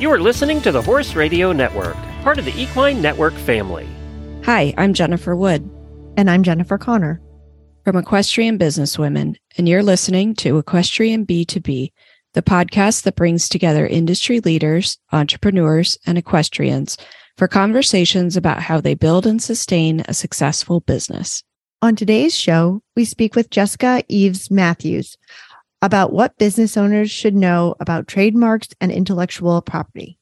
You are listening to the Horse Radio Network, part of the Equine Network family. Hi, I'm Jennifer Wood. And I'm Jennifer Connor. From Equestrian Businesswomen, and you're listening to Equestrian B2B, the podcast that brings together industry leaders, entrepreneurs, and equestrians for conversations about how they build and sustain a successful business. On today's show, we speak with Jessica Eves Matthews about what business owners should know about trademarks and intellectual property.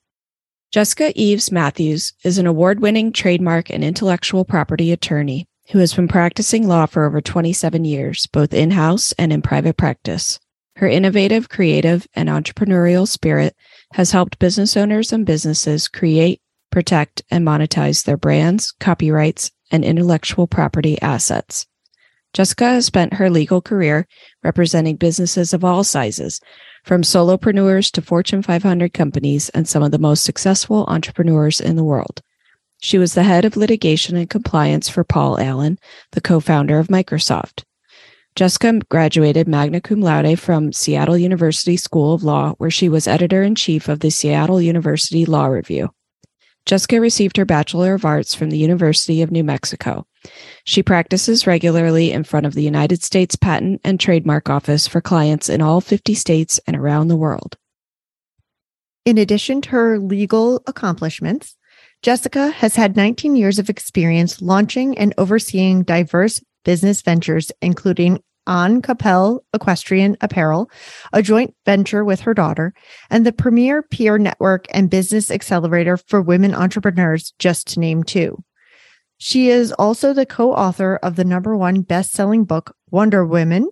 Jessica Eves Matthews is an award winning trademark and intellectual property attorney who has been practicing law for over 27 years, both in house and in private practice. Her innovative, creative, and entrepreneurial spirit has helped business owners and businesses create, protect, and monetize their brands, copyrights, and intellectual property assets. Jessica has spent her legal career representing businesses of all sizes, from solopreneurs to Fortune 500 companies and some of the most successful entrepreneurs in the world. She was the head of litigation and compliance for Paul Allen, the co founder of Microsoft. Jessica graduated magna cum laude from Seattle University School of Law, where she was editor in chief of the Seattle University Law Review. Jessica received her Bachelor of Arts from the University of New Mexico. She practices regularly in front of the United States Patent and Trademark Office for clients in all 50 states and around the world. In addition to her legal accomplishments, Jessica has had 19 years of experience launching and overseeing diverse business ventures, including on Capel Equestrian Apparel, a joint venture with her daughter, and the premier peer network and business accelerator for women entrepreneurs, just to name two. She is also the co author of the number one best selling book, Wonder Women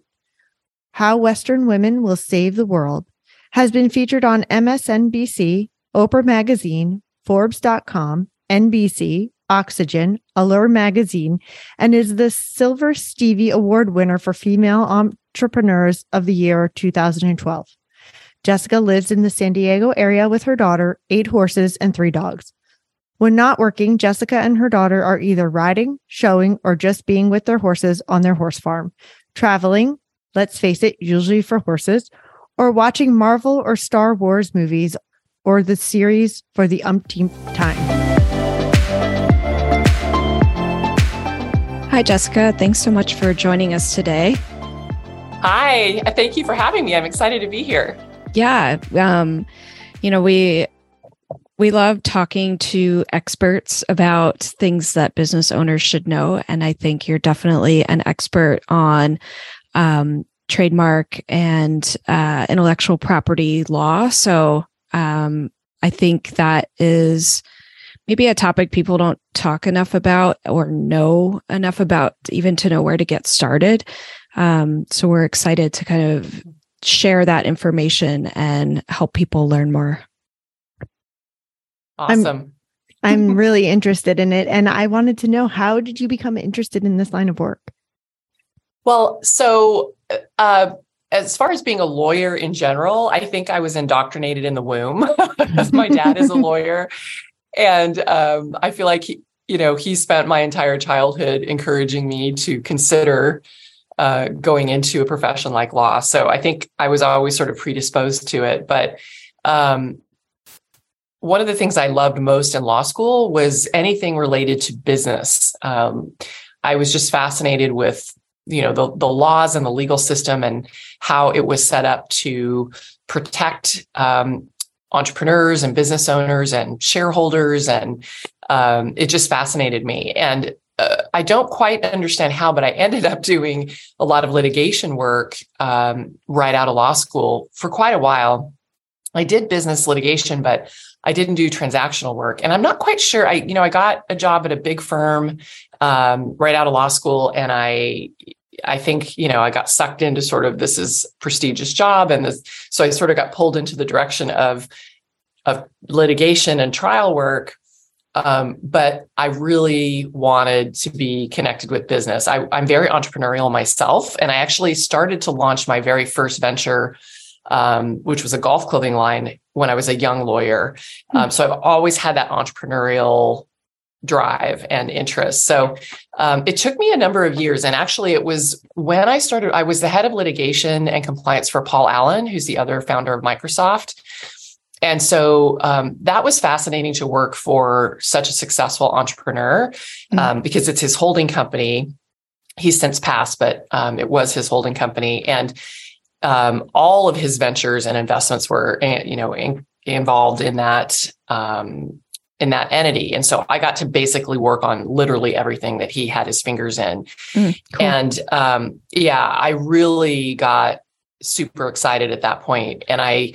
How Western Women Will Save the World, has been featured on MSNBC, Oprah Magazine, Forbes.com, NBC, Oxygen, Allure Magazine, and is the Silver Stevie Award winner for Female Entrepreneurs of the Year 2012. Jessica lives in the San Diego area with her daughter, eight horses, and three dogs. When not working, Jessica and her daughter are either riding, showing, or just being with their horses on their horse farm, traveling, let's face it, usually for horses, or watching Marvel or Star Wars movies or the series for the umpteenth time. Hi, Jessica. Thanks so much for joining us today. Hi, thank you for having me. I'm excited to be here. Yeah. Um, you know, we we love talking to experts about things that business owners should know. And I think you're definitely an expert on um, trademark and uh, intellectual property law. So um, I think that is maybe a topic people don't talk enough about or know enough about, even to know where to get started. Um, so we're excited to kind of share that information and help people learn more. Awesome. I'm, I'm really interested in it. And I wanted to know how did you become interested in this line of work? Well, so uh, as far as being a lawyer in general, I think I was indoctrinated in the womb because my dad is a lawyer. And um, I feel like, he, you know, he spent my entire childhood encouraging me to consider uh, going into a profession like law. So I think I was always sort of predisposed to it. But um, one of the things I loved most in law school was anything related to business. Um, I was just fascinated with you know the, the laws and the legal system and how it was set up to protect um, entrepreneurs and business owners and shareholders and um, it just fascinated me and uh, i don't quite understand how but i ended up doing a lot of litigation work um, right out of law school for quite a while i did business litigation but I didn't do transactional work. And I'm not quite sure. I, you know, I got a job at a big firm um, right out of law school. And I, I think, you know, I got sucked into sort of this is prestigious job. And this, so I sort of got pulled into the direction of, of litigation and trial work. Um, but I really wanted to be connected with business. I, I'm very entrepreneurial myself. And I actually started to launch my very first venture um, which was a golf clothing line when I was a young lawyer. Hmm. Um, so I've always had that entrepreneurial drive and interest. So um, it took me a number of years. And actually, it was when I started, I was the head of litigation and compliance for Paul Allen, who's the other founder of Microsoft. and so um, that was fascinating to work for such a successful entrepreneur mm-hmm. um, because it's his holding company. He's since passed, but um, it was his holding company, and um, all of his ventures and investments were, eh, you know, in, involved in that um, in that entity. And so I got to basically work on literally everything that he had his fingers in. Mm, cool. And um, yeah, I really got super excited at that point. And I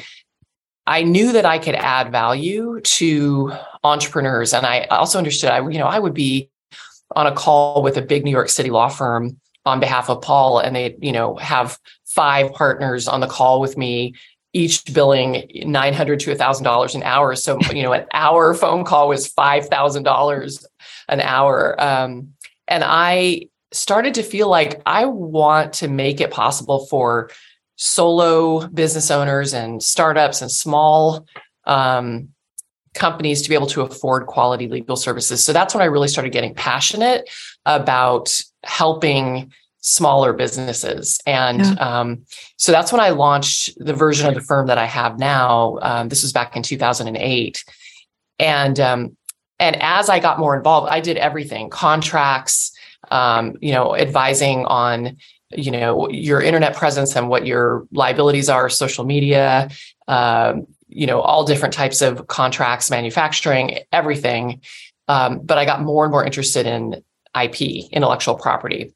I knew that I could add value to entrepreneurs. And I also understood I, you know, I would be on a call with a big New York City law firm on behalf of Paul, and they, you know, have five partners on the call with me each billing 900 to $1000 an hour. So you know an hour phone call was $5000 an hour. Um, and i started to feel like i want to make it possible for solo business owners and startups and small um, companies to be able to afford quality legal services. So that's when i really started getting passionate about helping smaller businesses. And yeah. um, so that's when I launched the version of the firm that I have now. Um, this was back in 2008. And um, and as I got more involved, I did everything: contracts, um, you know, advising on you know your internet presence and what your liabilities are, social media, uh, you know, all different types of contracts, manufacturing, everything. Um, but I got more and more interested in IP, intellectual property.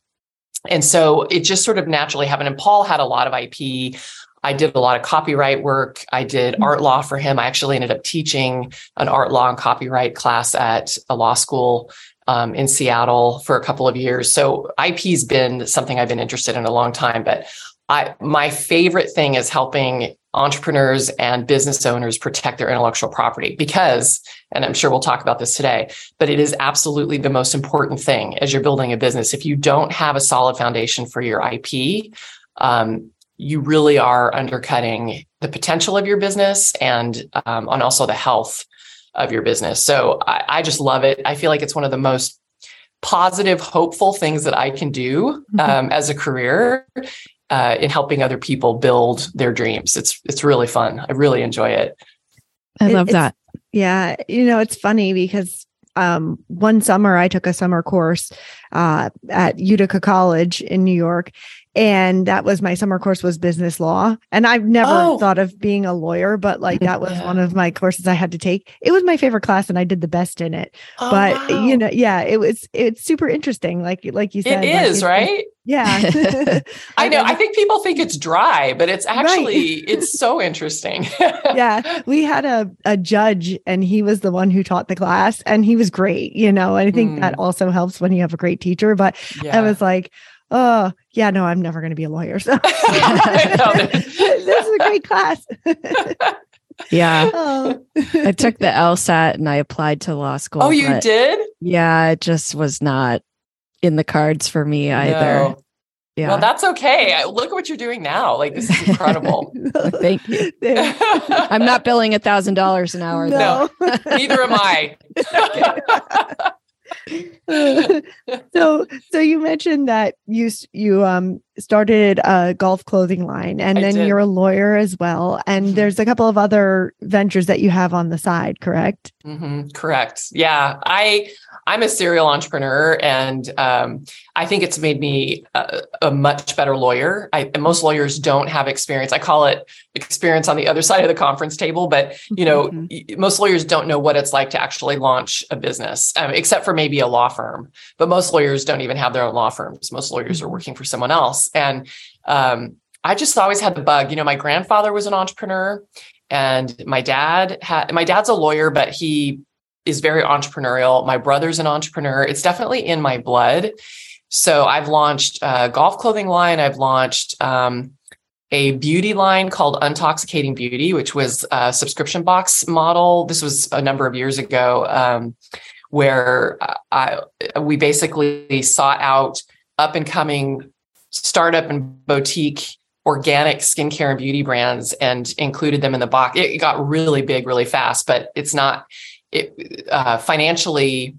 And so it just sort of naturally happened. And Paul had a lot of IP. I did a lot of copyright work. I did mm-hmm. art law for him. I actually ended up teaching an art law and copyright class at a law school um, in Seattle for a couple of years. So IP's been something I've been interested in a long time. But I my favorite thing is helping entrepreneurs and business owners protect their intellectual property because, and I'm sure we'll talk about this today, but it is absolutely the most important thing as you're building a business. If you don't have a solid foundation for your IP, um, you really are undercutting the potential of your business and um, and also the health of your business. So I, I just love it. I feel like it's one of the most positive, hopeful things that I can do mm-hmm. um, as a career uh, in helping other people build their dreams. It's it's really fun. I really enjoy it. I love that. Yeah, you know, it's funny because um, one summer I took a summer course uh, at Utica College in New York, and that was my summer course was business law and i've never oh. thought of being a lawyer but like that was yeah. one of my courses i had to take it was my favorite class and i did the best in it oh, but wow. you know yeah it was it's super interesting like like you said it is like, right yeah i know i think people think it's dry but it's actually right. it's so interesting yeah we had a, a judge and he was the one who taught the class and he was great you know and i think mm. that also helps when you have a great teacher but yeah. i was like oh yeah no i'm never going to be a lawyer so this is a great class yeah oh. i took the lsat and i applied to law school oh you did yeah it just was not in the cards for me either no. Yeah. Well, that's okay. Look at what you're doing now. Like this is incredible. Thank you. I'm not billing a thousand dollars an hour. No, neither am I. so so you mentioned that you you um started a golf clothing line and I then did. you're a lawyer as well and mm-hmm. there's a couple of other ventures that you have on the side correct mm-hmm. correct yeah i i'm a serial entrepreneur and um, i think it's made me a, a much better lawyer I, most lawyers don't have experience i call it experience on the other side of the conference table but you know mm-hmm. most lawyers don't know what it's like to actually launch a business um, except for maybe a law firm but most lawyers don't even have their own law firms most lawyers are mm-hmm. working for someone else and um, I just always had the bug. You know, my grandfather was an entrepreneur, and my dad had. My dad's a lawyer, but he is very entrepreneurial. My brother's an entrepreneur. It's definitely in my blood. So I've launched a golf clothing line. I've launched um, a beauty line called Untoxicating Beauty, which was a subscription box model. This was a number of years ago, um, where I, we basically sought out up and coming startup and boutique organic skincare and beauty brands and included them in the box. It got really big really fast, but it's not it uh, financially.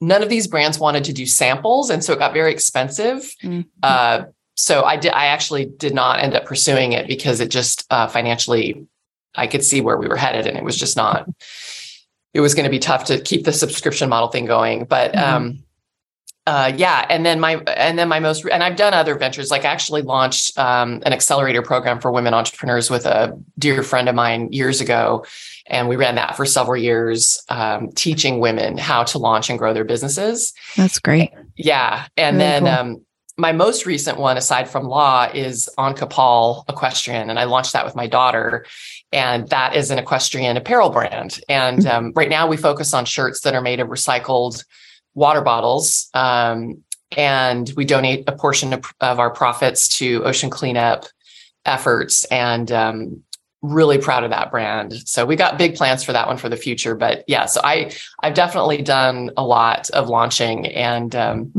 None of these brands wanted to do samples, and so it got very expensive. Mm-hmm. Uh, so I did. I actually did not end up pursuing it because it just uh, financially I could see where we were headed, and it was just not. It was going to be tough to keep the subscription model thing going, but mm-hmm. um, uh, yeah, and then my and then my most and I've done other ventures. Like I actually launched um, an accelerator program for women entrepreneurs with a dear friend of mine years ago, and we ran that for several years, um, teaching women how to launch and grow their businesses. That's great. Yeah, and then cool. um, my most recent one, aside from law, is on Kapal Equestrian, and I launched that with my daughter. And that is an equestrian apparel brand. And mm-hmm. um, right now, we focus on shirts that are made of recycled water bottles. Um, and we donate a portion of, of, our profits to ocean cleanup efforts. And um, really proud of that brand. So we got big plans for that one for the future. But yeah, so I I've definitely done a lot of launching, and um,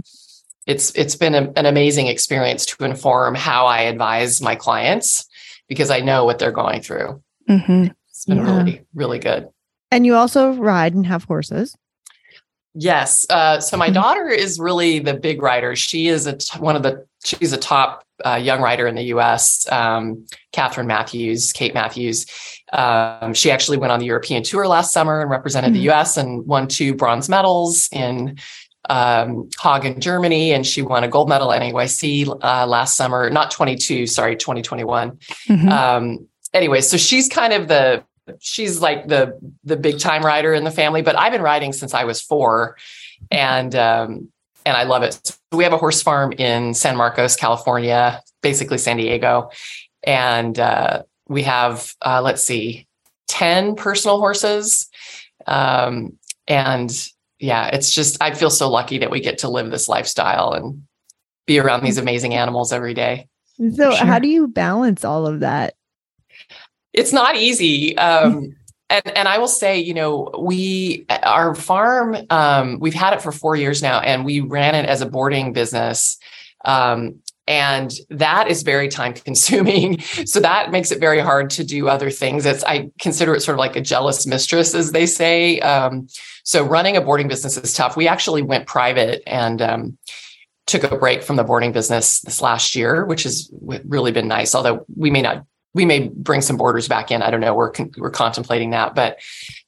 it's it's been a, an amazing experience to inform how I advise my clients because I know what they're going through. Mm-hmm. It's been yeah. really really good. And you also ride and have horses. Yes. Uh, so my mm-hmm. daughter is really the big writer. She is a t- one of the she's a top uh, young writer in the U.S. Um, Catherine Matthews, Kate Matthews. Um, she actually went on the European tour last summer and represented mm-hmm. the U.S. and won two bronze medals in um, Hagen, Germany, and she won a gold medal at NAYC uh, last summer. Not 22, sorry, 2021. Mm-hmm. Um, anyway, so she's kind of the she's like the the big time rider in the family. But I've been riding since I was four, and um, and I love it. So we have a horse farm in San Marcos, California, basically San Diego, and uh, we have uh, let's see, ten personal horses, um, and yeah, it's just I feel so lucky that we get to live this lifestyle and be around these amazing animals every day. So, sure. how do you balance all of that? It's not easy. Um, and and I will say, you know, we our farm, um, we've had it for four years now, and we ran it as a boarding business. Um, and that is very time consuming so that makes it very hard to do other things it's i consider it sort of like a jealous mistress as they say um, so running a boarding business is tough we actually went private and um, took a break from the boarding business this last year which has really been nice although we may not we may bring some boarders back in. I don't know. We're we're contemplating that, but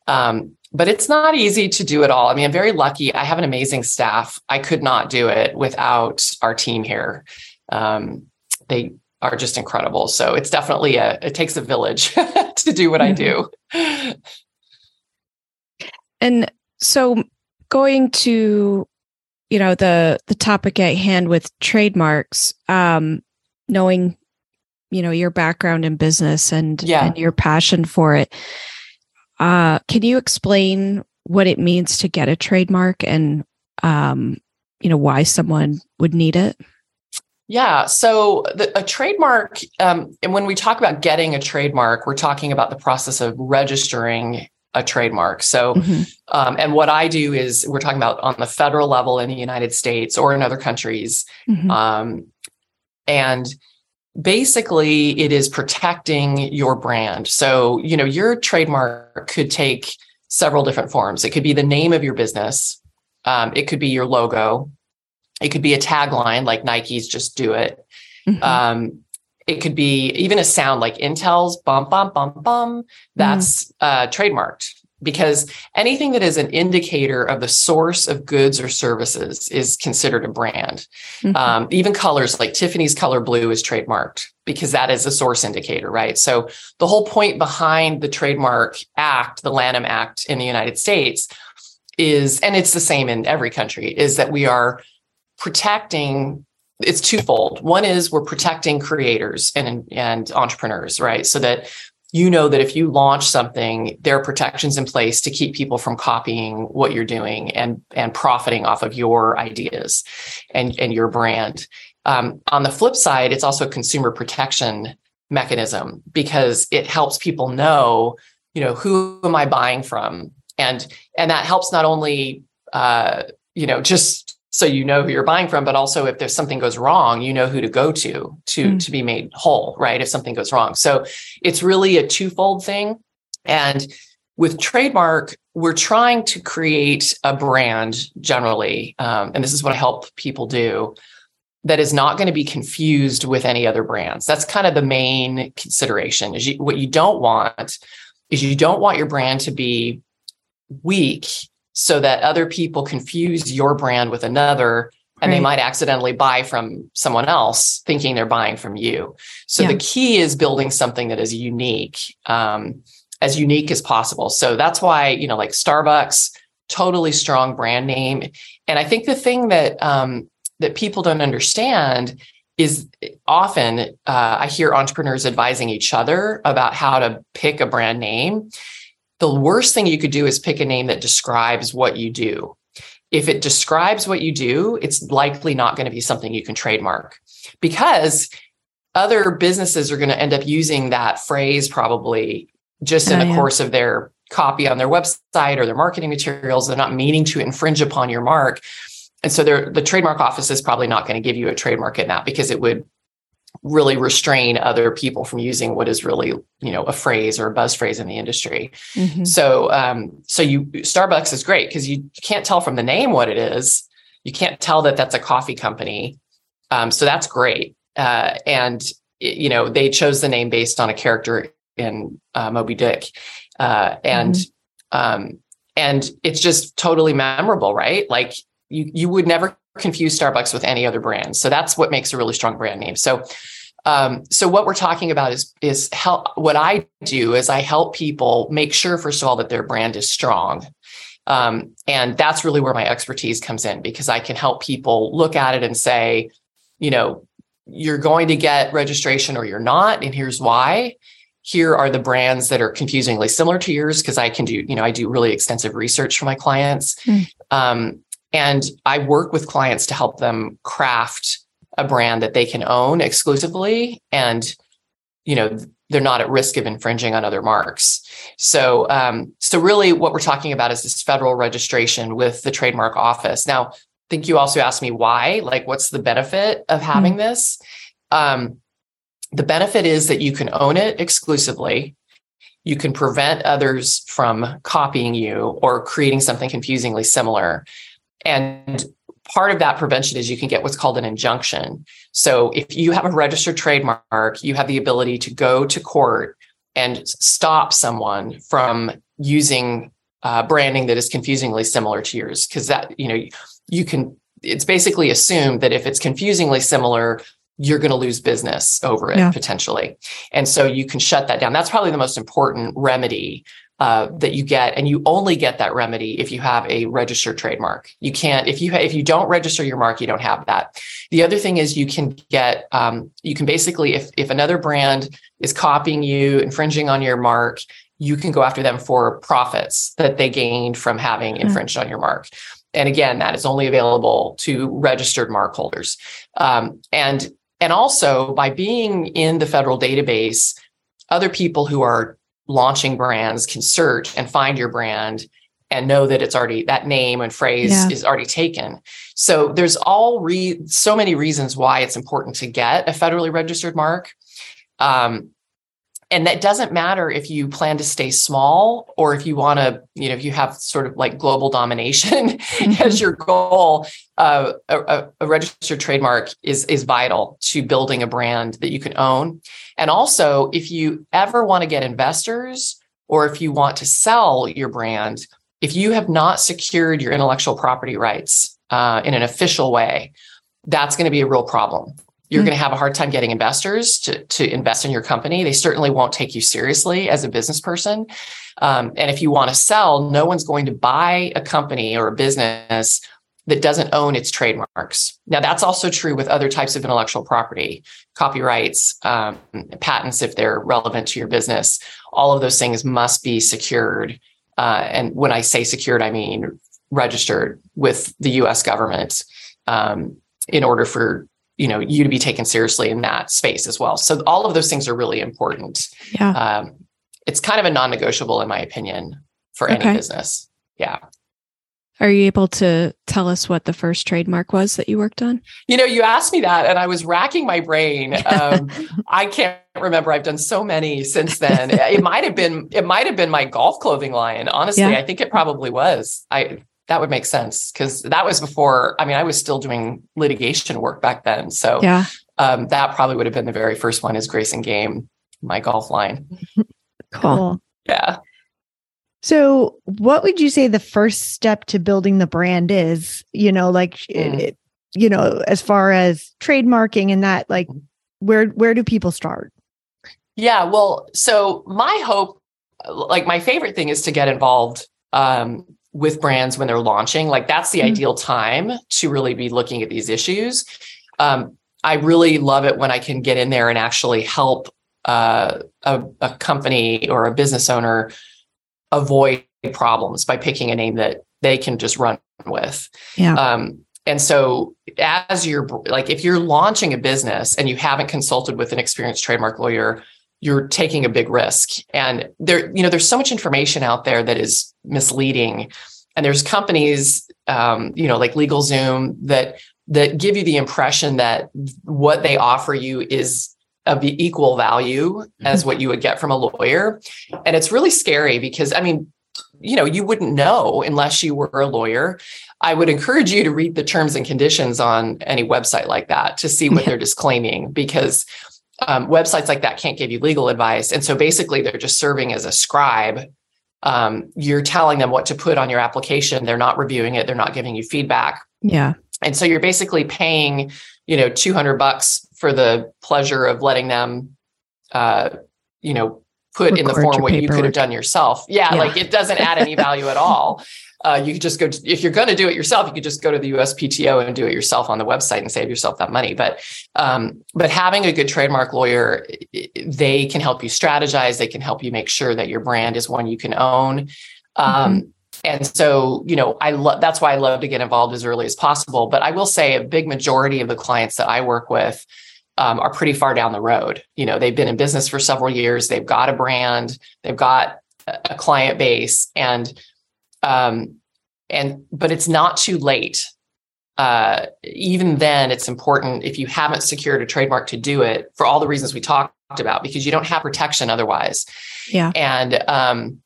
um, but it's not easy to do it all. I mean, I'm very lucky. I have an amazing staff. I could not do it without our team here. Um, they are just incredible. So it's definitely a. It takes a village to do what mm-hmm. I do. And so, going to you know the the topic at hand with trademarks, um, knowing you know your background in business and, yeah. and your passion for it uh, can you explain what it means to get a trademark and um, you know why someone would need it yeah so the, a trademark um, and when we talk about getting a trademark we're talking about the process of registering a trademark so mm-hmm. um, and what i do is we're talking about on the federal level in the united states or in other countries mm-hmm. um, and basically it is protecting your brand. So, you know, your trademark could take several different forms. It could be the name of your business. Um, it could be your logo. It could be a tagline like Nike's just do it. Mm-hmm. Um, it could be even a sound like Intel's bum bum bum bum. That's mm-hmm. uh, trademarked because anything that is an indicator of the source of goods or services is considered a brand. Mm-hmm. Um, even colors like Tiffany's color blue is trademarked because that is a source indicator, right? So the whole point behind the Trademark Act, the Lanham Act in the United States, is, and it's the same in every country, is that we are protecting it's twofold. One is we're protecting creators and and entrepreneurs, right? So that you know that if you launch something, there are protections in place to keep people from copying what you're doing and and profiting off of your ideas and and your brand. Um, on the flip side, it's also a consumer protection mechanism because it helps people know, you know, who am I buying from, and and that helps not only uh, you know just so you know who you're buying from but also if there's something goes wrong you know who to go to to mm. to be made whole right if something goes wrong so it's really a twofold thing and with trademark we're trying to create a brand generally um, and this is what i help people do that is not going to be confused with any other brands. That's kind of the main consideration. Is you, what you don't want is you don't want your brand to be weak so that other people confuse your brand with another and right. they might accidentally buy from someone else thinking they're buying from you. So yeah. the key is building something that is unique, um, as unique as possible. So that's why, you know, like Starbucks, totally strong brand name. And I think the thing that um, that people don't understand is often uh, I hear entrepreneurs advising each other about how to pick a brand name. The worst thing you could do is pick a name that describes what you do. If it describes what you do, it's likely not going to be something you can trademark because other businesses are going to end up using that phrase probably just in oh, the yeah. course of their copy on their website or their marketing materials. They're not meaning to infringe upon your mark. And so the trademark office is probably not going to give you a trademark in that because it would really restrain other people from using what is really you know a phrase or a buzz phrase in the industry. Mm-hmm. so um so you starbucks is great because you can't tell from the name what it is. You can't tell that that's a coffee company. Um so that's great. Uh and you know they chose the name based on a character in uh, moby dick. Uh and mm-hmm. um and it's just totally memorable right? Like you you would never confuse Starbucks with any other brand. So that's what makes a really strong brand name. So um, so what we're talking about is is help what I do is I help people make sure first of all that their brand is strong. Um, and that's really where my expertise comes in because I can help people look at it and say, you know, you're going to get registration or you're not, and here's why. Here are the brands that are confusingly similar to yours because I can do, you know, I do really extensive research for my clients. Mm. Um, and I work with clients to help them craft a brand that they can own exclusively and you know they're not at risk of infringing on other marks. So um, so really what we're talking about is this federal registration with the trademark office. Now, I think you also asked me why, like what's the benefit of having mm-hmm. this? Um, the benefit is that you can own it exclusively. You can prevent others from copying you or creating something confusingly similar. And part of that prevention is you can get what's called an injunction. So if you have a registered trademark, you have the ability to go to court and stop someone from using uh, branding that is confusingly similar to yours because that you know you can it's basically assumed that if it's confusingly similar you're going to lose business over it yeah. potentially and so you can shut that down that's probably the most important remedy uh, that you get, and you only get that remedy if you have a registered trademark. You can't if you if you don't register your mark, you don't have that. The other thing is you can get um, you can basically if if another brand is copying you, infringing on your mark, you can go after them for profits that they gained from having mm-hmm. infringed on your mark. And again, that is only available to registered mark holders. Um, and and also by being in the federal database, other people who are launching brands can search and find your brand and know that it's already that name and phrase yeah. is already taken. So there's all re- so many reasons why it's important to get a federally registered mark. Um, and that doesn't matter if you plan to stay small or if you want to you know if you have sort of like global domination mm-hmm. as your goal uh, a, a, registered trademark is is vital to building a brand that you can own and also if you ever want to get investors or if you want to sell your brand if you have not secured your intellectual property rights uh, in an official way that's going to be a real problem you're mm-hmm. going to have a hard time getting investors to, to invest in your company. They certainly won't take you seriously as a business person. Um, and if you want to sell, no one's going to buy a company or a business that doesn't own its trademarks. Now, that's also true with other types of intellectual property, copyrights, um, patents, if they're relevant to your business. All of those things must be secured. Uh, and when I say secured, I mean registered with the US government um, in order for you know you to be taken seriously in that space as well so all of those things are really important yeah um, it's kind of a non-negotiable in my opinion for okay. any business yeah are you able to tell us what the first trademark was that you worked on? You know, you asked me that, and I was racking my brain. Um, I can't remember. I've done so many since then. it might have been. It might have been my golf clothing line. Honestly, yeah. I think it probably was. I that would make sense because that was before. I mean, I was still doing litigation work back then, so Yeah. um, that probably would have been the very first one. Is grace and Game my golf line? Cool. Yeah. So, what would you say the first step to building the brand is? You know, like it- Mm. it- you know, as far as trademarking and that, like where where do people start? Yeah, well, so my hope, like my favorite thing is to get involved um, with brands when they're launching. Like that's the Mhm. ideal time to really be looking at these issues. Um, I really love it when I can get in there and actually help uh, a, a company or a business owner avoid problems by picking a name that they can just run with. Yeah. Um, and so as you're like, if you're launching a business and you haven't consulted with an experienced trademark lawyer, you're taking a big risk. And there, you know, there's so much information out there that is misleading. And there's companies, um, you know, like LegalZoom that that give you the impression that what they offer you is of the equal value as what you would get from a lawyer. And it's really scary because I mean, you know, you wouldn't know unless you were a lawyer. I would encourage you to read the terms and conditions on any website like that to see what Yeah. they're disclaiming because um, websites like that can't give you legal advice. And so basically, they're just serving as a scribe. Um, you're telling them what to put on your application. They're not reviewing it. They're not giving you feedback. Yeah. And so you're basically paying, you know, 200 bucks for the pleasure of letting them, uh, you know, put in the form what you could have done yourself. Yeah, Yeah. like it doesn't add any value at all. Uh, you could just go, to, if you're going to do it yourself, you could just go to the USPTO and do it yourself on the website and save yourself that money. But, um, but having a good trademark lawyer, they can help you strategize. They can help you make sure that your brand is one you can own. Um, and so, you know, I love that's why I love to get involved as early as possible. But I will say a big majority of the clients that I work with um, are pretty far down the road. You know, they've been in business for several years, they've got a brand, they've got a client base, and um, and but it's not too late. Uh, even then, it's important if you haven't secured a trademark to do it for all the reasons we talked about, because you don't have protection otherwise Yeah. and um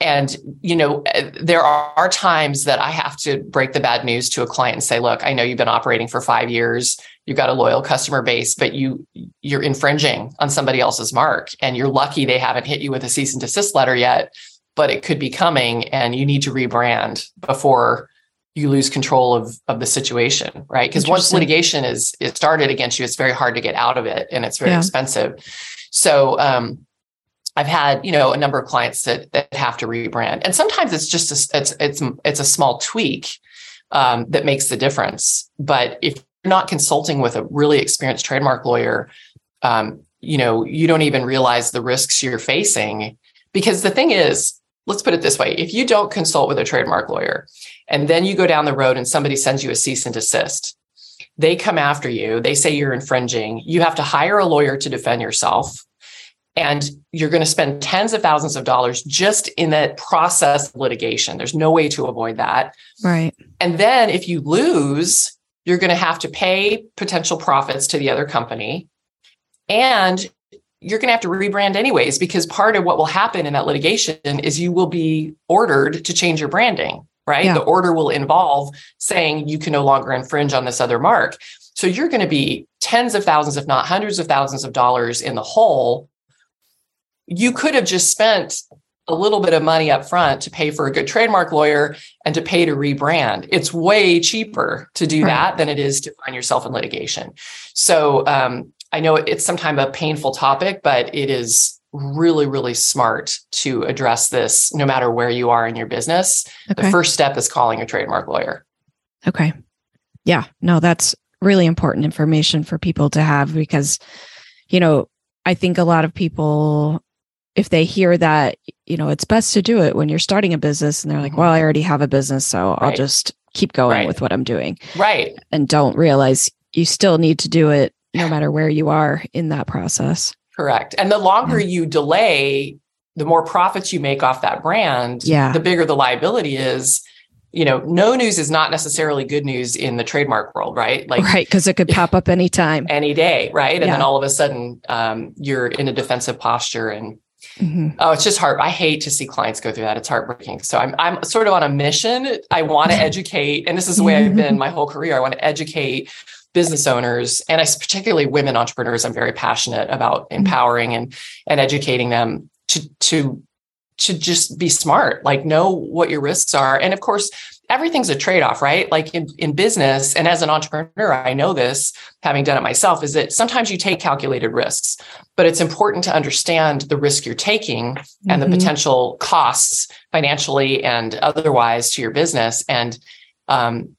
and you know uh, there are times that i have to break the bad news to a client and say look i know you've been operating for 5 years you've got a loyal customer base but you you're infringing on somebody else's mark and you're lucky they haven't hit you with a cease and desist letter yet but it could be coming and you need to rebrand before you lose control of of the situation right because once litigation is is started against you it's very hard to get out of it and it's very Yeah. expensive so um I've had, you know, a number of clients that that have to rebrand, and sometimes it's just a, it's it's it's a small tweak um, that makes the difference. But if you're not consulting with a really experienced trademark lawyer, um, you know, you don't even realize the risks you're facing. Because the thing is, let's put it this way: if you don't consult with a trademark lawyer, and then you go down the road and somebody sends you a cease and desist, they come after you. They say you're infringing. You have to hire a lawyer to defend yourself and you're going to spend tens of thousands of dollars just in that process of litigation. There's no way to avoid that. Right. And then if you lose, you're going to have to pay potential profits to the other company. And you're going to have to rebrand anyways, because part of what will happen in that litigation is you will be ordered to change your branding, right? Yeah. The order will involve saying you can no longer infringe on this other mark. So you're going to be tens of thousands, if not hundreds of thousands of dollars in the hole. You could have just spent a little bit of money up front to pay for a good trademark lawyer and to pay to rebrand. It's way cheaper to do Right. that than it is to find yourself in litigation. So um, I know it's sometimes a painful topic, but it is really, really smart to address this no matter where you are in your business. Okay. The first step is calling a trademark lawyer. Okay. Yeah. No, that's really important information for people to have because, you know, I think a lot of people, if they hear that, you know, it's best to do it when you're starting a business and they're like, well, I mm-hmm. already have a business, so I'll just keep going Right. with what I'm doing Right. and don't realize you still need to do it no matter where you are in that process. Correct. And the longer you delay, the more profits you make off that brand, Yeah. the bigger the liability is. You know, no news is not necessarily good news in the trademark world, right? Like right. Because it could pop up anytime. any day, right? And then all of a sudden, um, you're in a defensive posture, and Mm-hmm. Oh, it's just hard. I hate to see clients go through that. It's heartbreaking. So I'm I'm sort of on a mission. I want to educate, and this is the way I've been my whole career. I want to educate business owners and I particularly women entrepreneurs. I'm very passionate about mm-hmm. empowering and and educating them to to to just be smart, like know what your risks are. And of course, everything's a trade-off, right? Like in, in business and as an entrepreneur, I know this, having done it myself, is that sometimes you take calculated risks, but it's important to understand the risk you're taking mm-hmm. and the mm-hmm. potential costs financially and otherwise to your business. And um,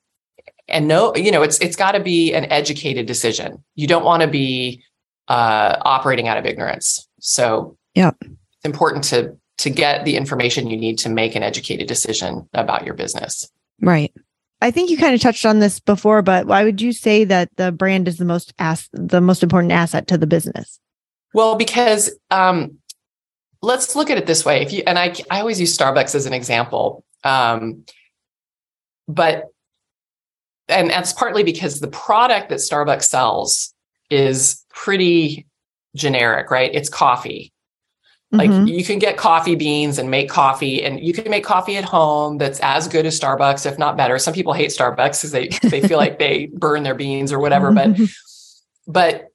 and no you know, it's it's got to be an educated decision. You don't want to be uh, operating out of ignorance. So yeah, it's important to to get the information you need to make an educated decision about your business. Right. I think you kind of touched on this before, but why would you say that the brand is the most as the most important asset to the business? Well, because um, let's look at it this way. If you and I, I always use Starbucks as an example, um, but and that's partly because the product that Starbucks sells is pretty generic, right? It's coffee. Like mm-hmm. you can get coffee beans and make coffee, and you can make coffee at home that's as good as Starbucks, if not better. Some people hate Starbucks because they they feel like they burn their beans or whatever, but but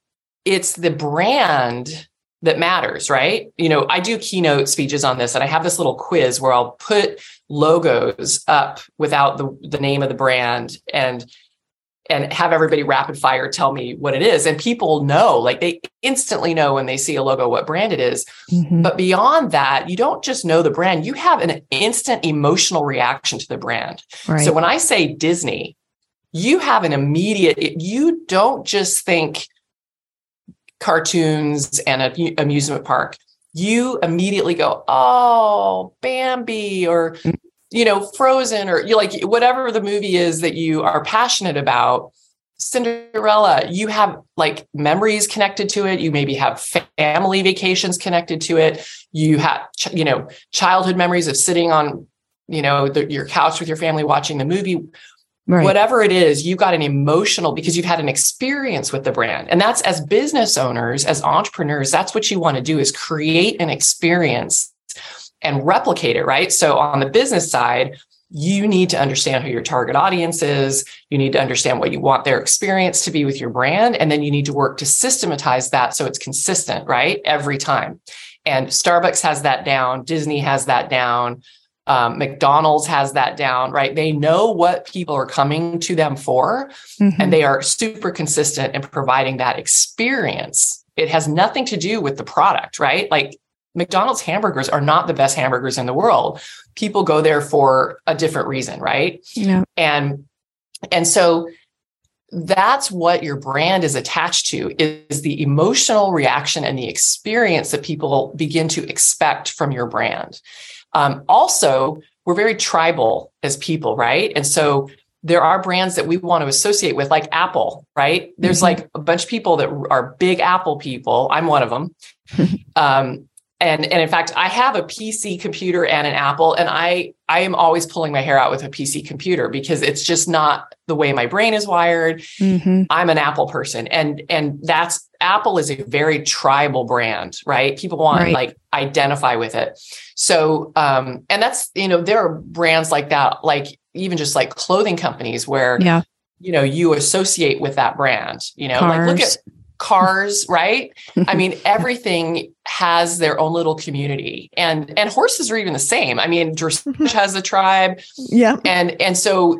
it's the brand that matters, right? You know, I do keynote speeches on this and I have this little quiz where I'll put logos up without the, the name of the brand and and have everybody rapid fire tell me what it is and people know like they instantly know when they see a logo what brand it is mm-hmm. but beyond that you don't just know the brand you have an instant emotional reaction to the brand right. so when i say disney you have an immediate you don't just think cartoons and an amusement park, you immediately go, oh, Bambi or, you know, Frozen or you like whatever the movie is that you are passionate about. Cinderella, you have like memories connected to it. You maybe have family vacations connected to it. You have, you know, childhood memories of sitting on, you know, the, your couch with your family watching the movie. Right. Whatever it is, you've got an emotional because you've had an experience with the brand. And that's as business owners, as entrepreneurs, that's what you want to do is create an experience and replicate it, right? So on the business side, you need to understand who your target audience is. You need to understand what you want their experience to be with your brand. And then you need to work to systematize that so it's consistent, right? Every time. And Starbucks has that down, Disney has that down. Um, McDonald's has that down, right? They know what people are coming to them for, mm-hmm. and they are super consistent in providing that experience. It has nothing to do with the product, right? Like McDonald's hamburgers are not the best hamburgers in the world. People go there for a different reason, right? Yeah. And and so that's what your brand is attached to is the emotional reaction and the experience that people begin to expect from your brand. Um, also, we're very tribal as people, right? And so there are brands that we want to associate with, like Apple, right? There's mm-hmm. like a bunch of people that are big Apple people. I'm one of them. um, and and in fact, I have a PC computer and an Apple, and I I am always pulling my hair out with a PC computer because it's just not the way my brain is wired. Mm-hmm. I'm an Apple person, and and that's Apple is a very tribal brand, right? People want right. like identify with it. So, um, and that's you know there are brands like that, like even just like clothing companies where yeah. you know you associate with that brand. You know, Cars. like look at cars right i mean everything has their own little community and and horses are even the same i mean dressage has a tribe yeah and and so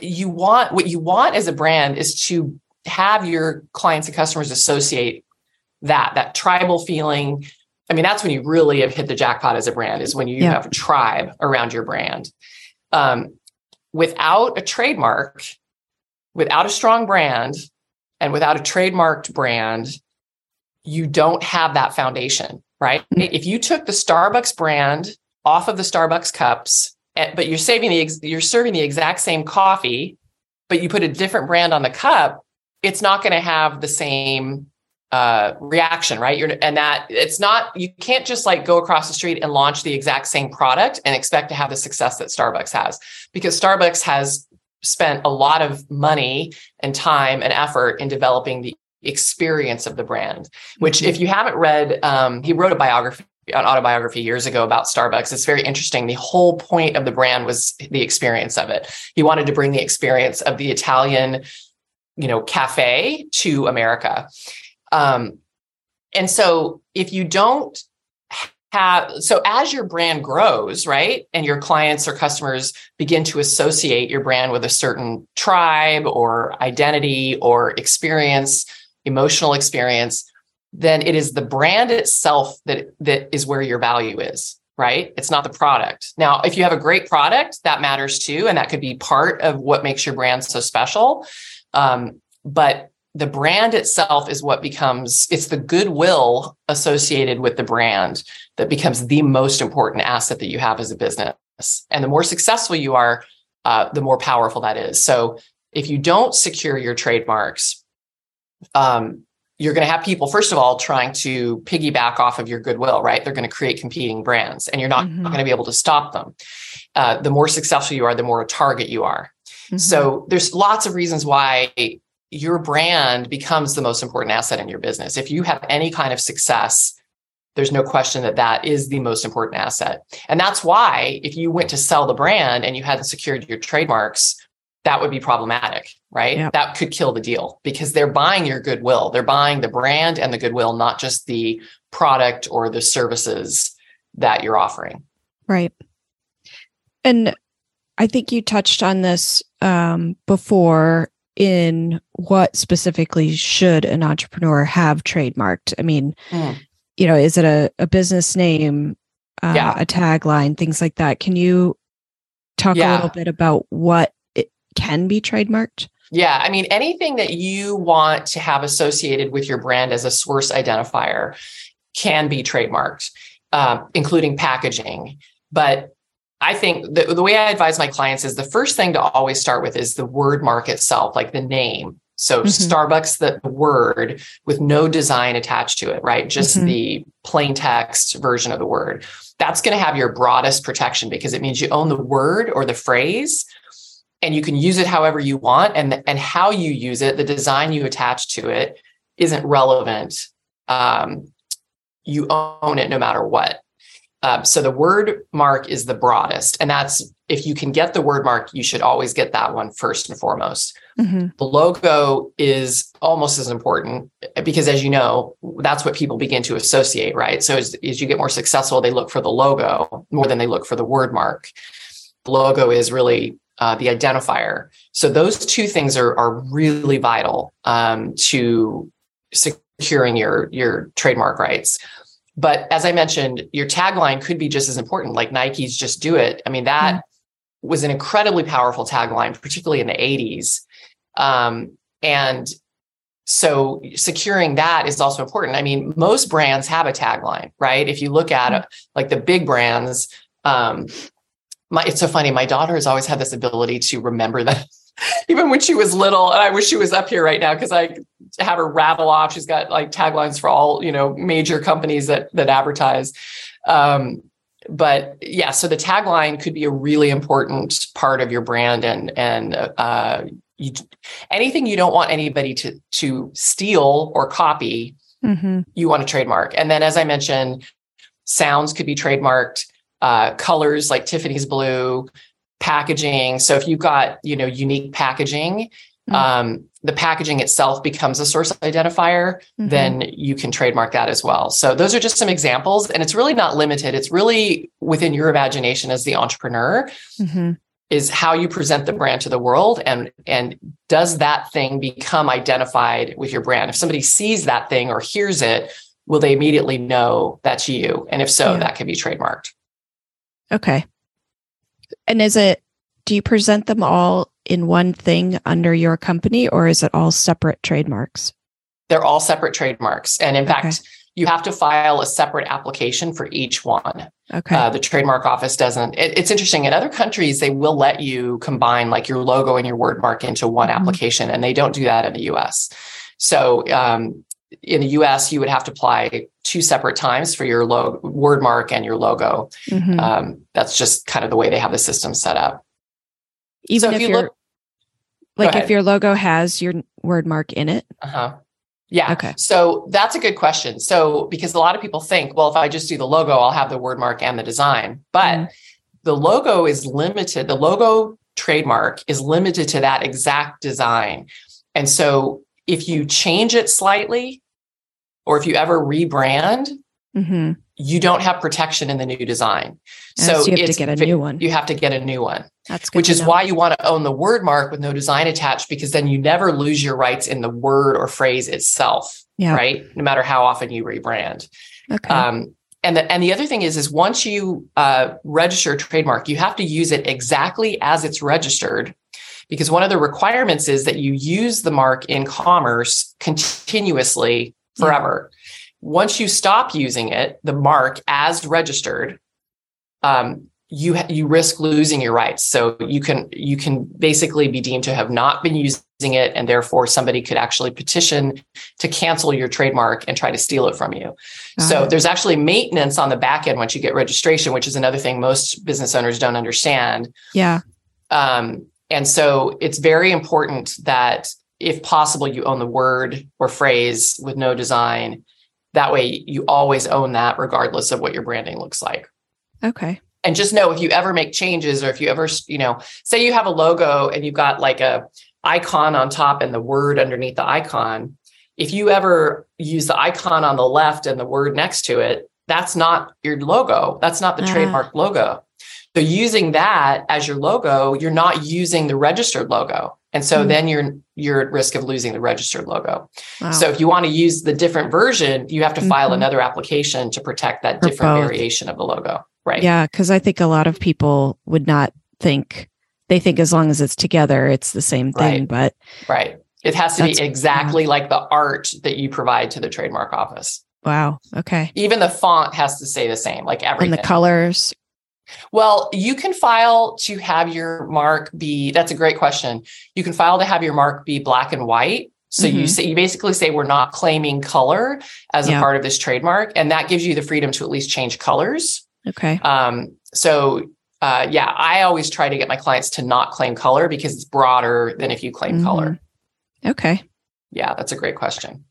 you want what you want as a brand is to have your clients and customers associate that that tribal feeling i mean that's when you really have hit the jackpot as a brand is when you yeah. have a tribe around your brand um, without a trademark without a strong brand and without a trademarked brand, you don't have that foundation, right? Mm-hmm. If you took the Starbucks brand off of the Starbucks cups, eh, but you're saving the you're serving the exact same coffee, but you put a different brand on the cup, it's not going to have the same uh, reaction, right? You're, and that it's not, you can't just like go across the street and launch the exact same product and expect to have the success that Starbucks has because Starbucks has spent a lot of money and time and effort in developing the experience of the brand which if you haven't read um, he wrote a biography an autobiography years ago about Starbucks. It's very interesting. The whole point of the brand was the experience of it. He wanted to bring the experience of the Italian, you know, cafe to America. Um, and so if you don't have, so as your brand grows, right, and your clients or customers begin to associate your brand with a certain tribe or identity or experience, emotional experience, then it is the brand itself that that is where your value is right? It's not the product. Now if you have a great product that matters too and that could be part of what makes your brand so special. Um, but the brand itself is what becomes it's the goodwill associated with the brand that becomes the most important asset that you have as a business and the more successful you are uh, the more powerful that is so if you don't secure your trademarks um, you're going to have people, first of all, trying to piggyback off of your goodwill, right? They're going to create competing brands and you're not mm-hmm. going to be able to stop them. Uh, the more successful you are, the more a target you are. Mm-hmm. So there's lots of reasons why your brand becomes the most important asset in your business. If you have any kind of success, there's no question that that is the most important asset. And that's why if you went to sell the brand and you hadn't secured your trademarks, that would be problematic, right? Yep. That could kill the deal because they're buying your goodwill. They're buying the brand and the goodwill, not just the product or the services that you're offering. Right. And I think you touched on this um, before in what specifically should an entrepreneur have trademarked? I mean, mm. you know, is it a, a business name, uh, yeah. a tagline, things like that? Can you talk yeah. a little bit about what it can be trademarked? Yeah, I mean, anything that you want to have associated with your brand as a source identifier can be trademarked, uh, including packaging. But I think the, the way I advise my clients is the first thing to always start with is the word mark itself, like the name. So mm-hmm. Starbucks, the word with no design attached to it, right? Just mm-hmm. the plain text version of the word. That's going to have your broadest protection because it means you own the word or the phrase and you can use it however you want and and how you use it the design you attach to it isn't relevant um, you own it no matter what uh, so the word mark is the broadest and that's if you can get the word mark you should always get that one first and foremost mm-hmm. the logo is almost as important because as you know that's what people begin to associate right so as, as you get more successful they look for the logo more than they look for the word mark the logo is really uh, the identifier. So those two things are are really vital um, to securing your your trademark rights. But as I mentioned, your tagline could be just as important. Like Nike's "Just Do It." I mean, that mm-hmm. was an incredibly powerful tagline, particularly in the '80s. Um, and so securing that is also important. I mean, most brands have a tagline, right? If you look at mm-hmm. it, like the big brands, um, my, it's so funny. My daughter has always had this ability to remember that even when she was little. And I wish she was up here right now because I have her rattle off. She's got like taglines for all, you know, major companies that that advertise. Um, but yeah, so the tagline could be a really important part of your brand and and uh, you, anything you don't want anybody to to steal or copy, mm-hmm. you want to trademark. And then, as I mentioned, sounds could be trademarked uh, colors like Tiffany's blue, packaging. So if you've got you know unique packaging, mm-hmm. um, the packaging itself becomes a source identifier. Mm-hmm. Then you can trademark that as well. So those are just some examples, and it's really not limited. It's really within your imagination as the entrepreneur. Mm-hmm. Is how you present the brand to the world, and and does that thing become identified with your brand? If somebody sees that thing or hears it, will they immediately know that's you? And if so, yeah. that can be trademarked. Okay. And is it, do you present them all in one thing under your company or is it all separate trademarks? They're all separate trademarks. And in okay. fact, you have to file a separate application for each one. Okay. Uh, the trademark office doesn't. It, it's interesting. In other countries, they will let you combine like your logo and your word mark into one mm-hmm. application, and they don't do that in the US. So um, in the US, you would have to apply two separate times for your logo, word mark and your logo. Mm-hmm. Um, that's just kind of the way they have the system set up. Even so if, if you look, like if your logo has your word mark in it. Uh huh. Yeah. Okay. So that's a good question. So because a lot of people think, well, if I just do the logo, I'll have the word mark and the design. But Mhm. the logo is limited. The logo trademark is limited to that exact design. And so if you change it slightly, or if you ever rebrand, hmm you don't have protection in the new design. So, you have to get a new one. You have to get a new one That's good. which is know. why you want to own the word mark with no design attached because then you never lose your rights in the word or phrase itself Yeah. right no matter how often you rebrand Okay. um, and the, and the other thing is is once you uh, register a trademark you have to use it exactly as it's registered because one of the requirements is that you use the mark in commerce continuously Yeah. forever once you stop using it the mark as registered um, you ha- you risk losing your rights. So you can you can basically be deemed to have not been using it, and therefore somebody could actually petition to cancel your trademark and try to steal it from you. Got so there's actually maintenance on the back end once you get registration, which is another thing most business owners don't understand. yeah. Um, and so it's very important that if possible, you own the word or phrase with no design. That way, you always own that, regardless of what your branding looks like Okay. and just know if you ever make changes or if you ever you know say you have a logo and you've got like a icon on top and the word underneath the icon if you ever use the icon on the left and the word next to it that's not your logo that's not the Ah. trademark logo so using that as your logo you're not using the registered logo and so Hmm. then you're you're at risk of losing the registered logo Wow. so if you want to use the different version you have to file Mhm. another application to protect that For different both. variation of the logo right Yeah, because I think a lot of people would not think they think as long as it's together, it's the same thing. Right. But Right. It has to be exactly like the art that you provide to the trademark office. wow, okay. Even the font has to stay the same, like everything. And the colors. Well, you can file to have your mark be that's a great question. You can file to have your mark be black and white. So you Mhm. say you basically say we're not claiming color as Yeah. a part of this trademark, and that gives you the freedom to at least change colors. Okay. Um, so uh, yeah, I always try to get my clients to not claim color because it's broader than if you claim Mhm. color. Okay. Yeah, that's a great question.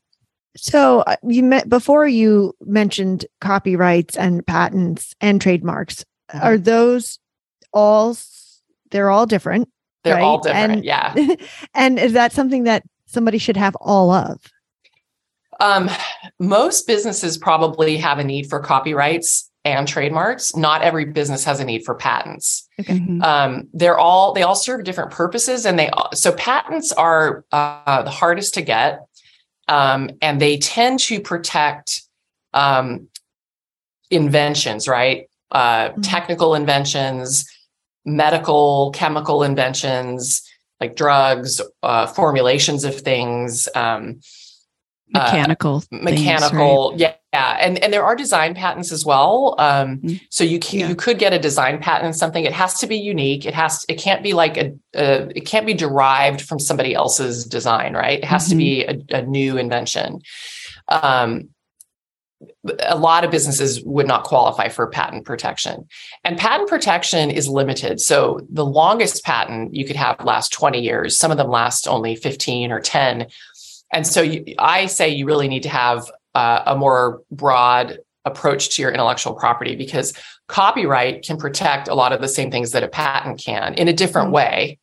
So uh, you met before you mentioned copyrights and patents and trademarks. Mm-hmm. Are those all they're all different? They're all Right, different. and- yeah. and is that something that somebody should have all of? Um, most businesses probably have a need for copyrights and trademarks. Not every business has a need for patents. Mhm. Um, they're all they all serve different purposes, and they all, so patents are uh, the hardest to get, um, and they tend to protect um, inventions, right? Uh, Mhm. Technical inventions, medical, chemical inventions, like drugs, uh, formulations of things. Um, uh, Mechanical. things, right? mechanical yeah, yeah and and there are design patents as well um Mm. so you can Yeah. you could get a design patent in something it has to be unique it has it can't be like a, a it can't be derived from somebody else's design right it has to be a, a new invention um a lot of businesses would not qualify for patent protection and patent protection is limited so the longest patent you could have last 20 years some of them last only 15 or 10 and so you, I say you really need to have uh, a more broad approach to your intellectual property because copyright can protect a lot of the same things that a patent can in a different Mhm. way.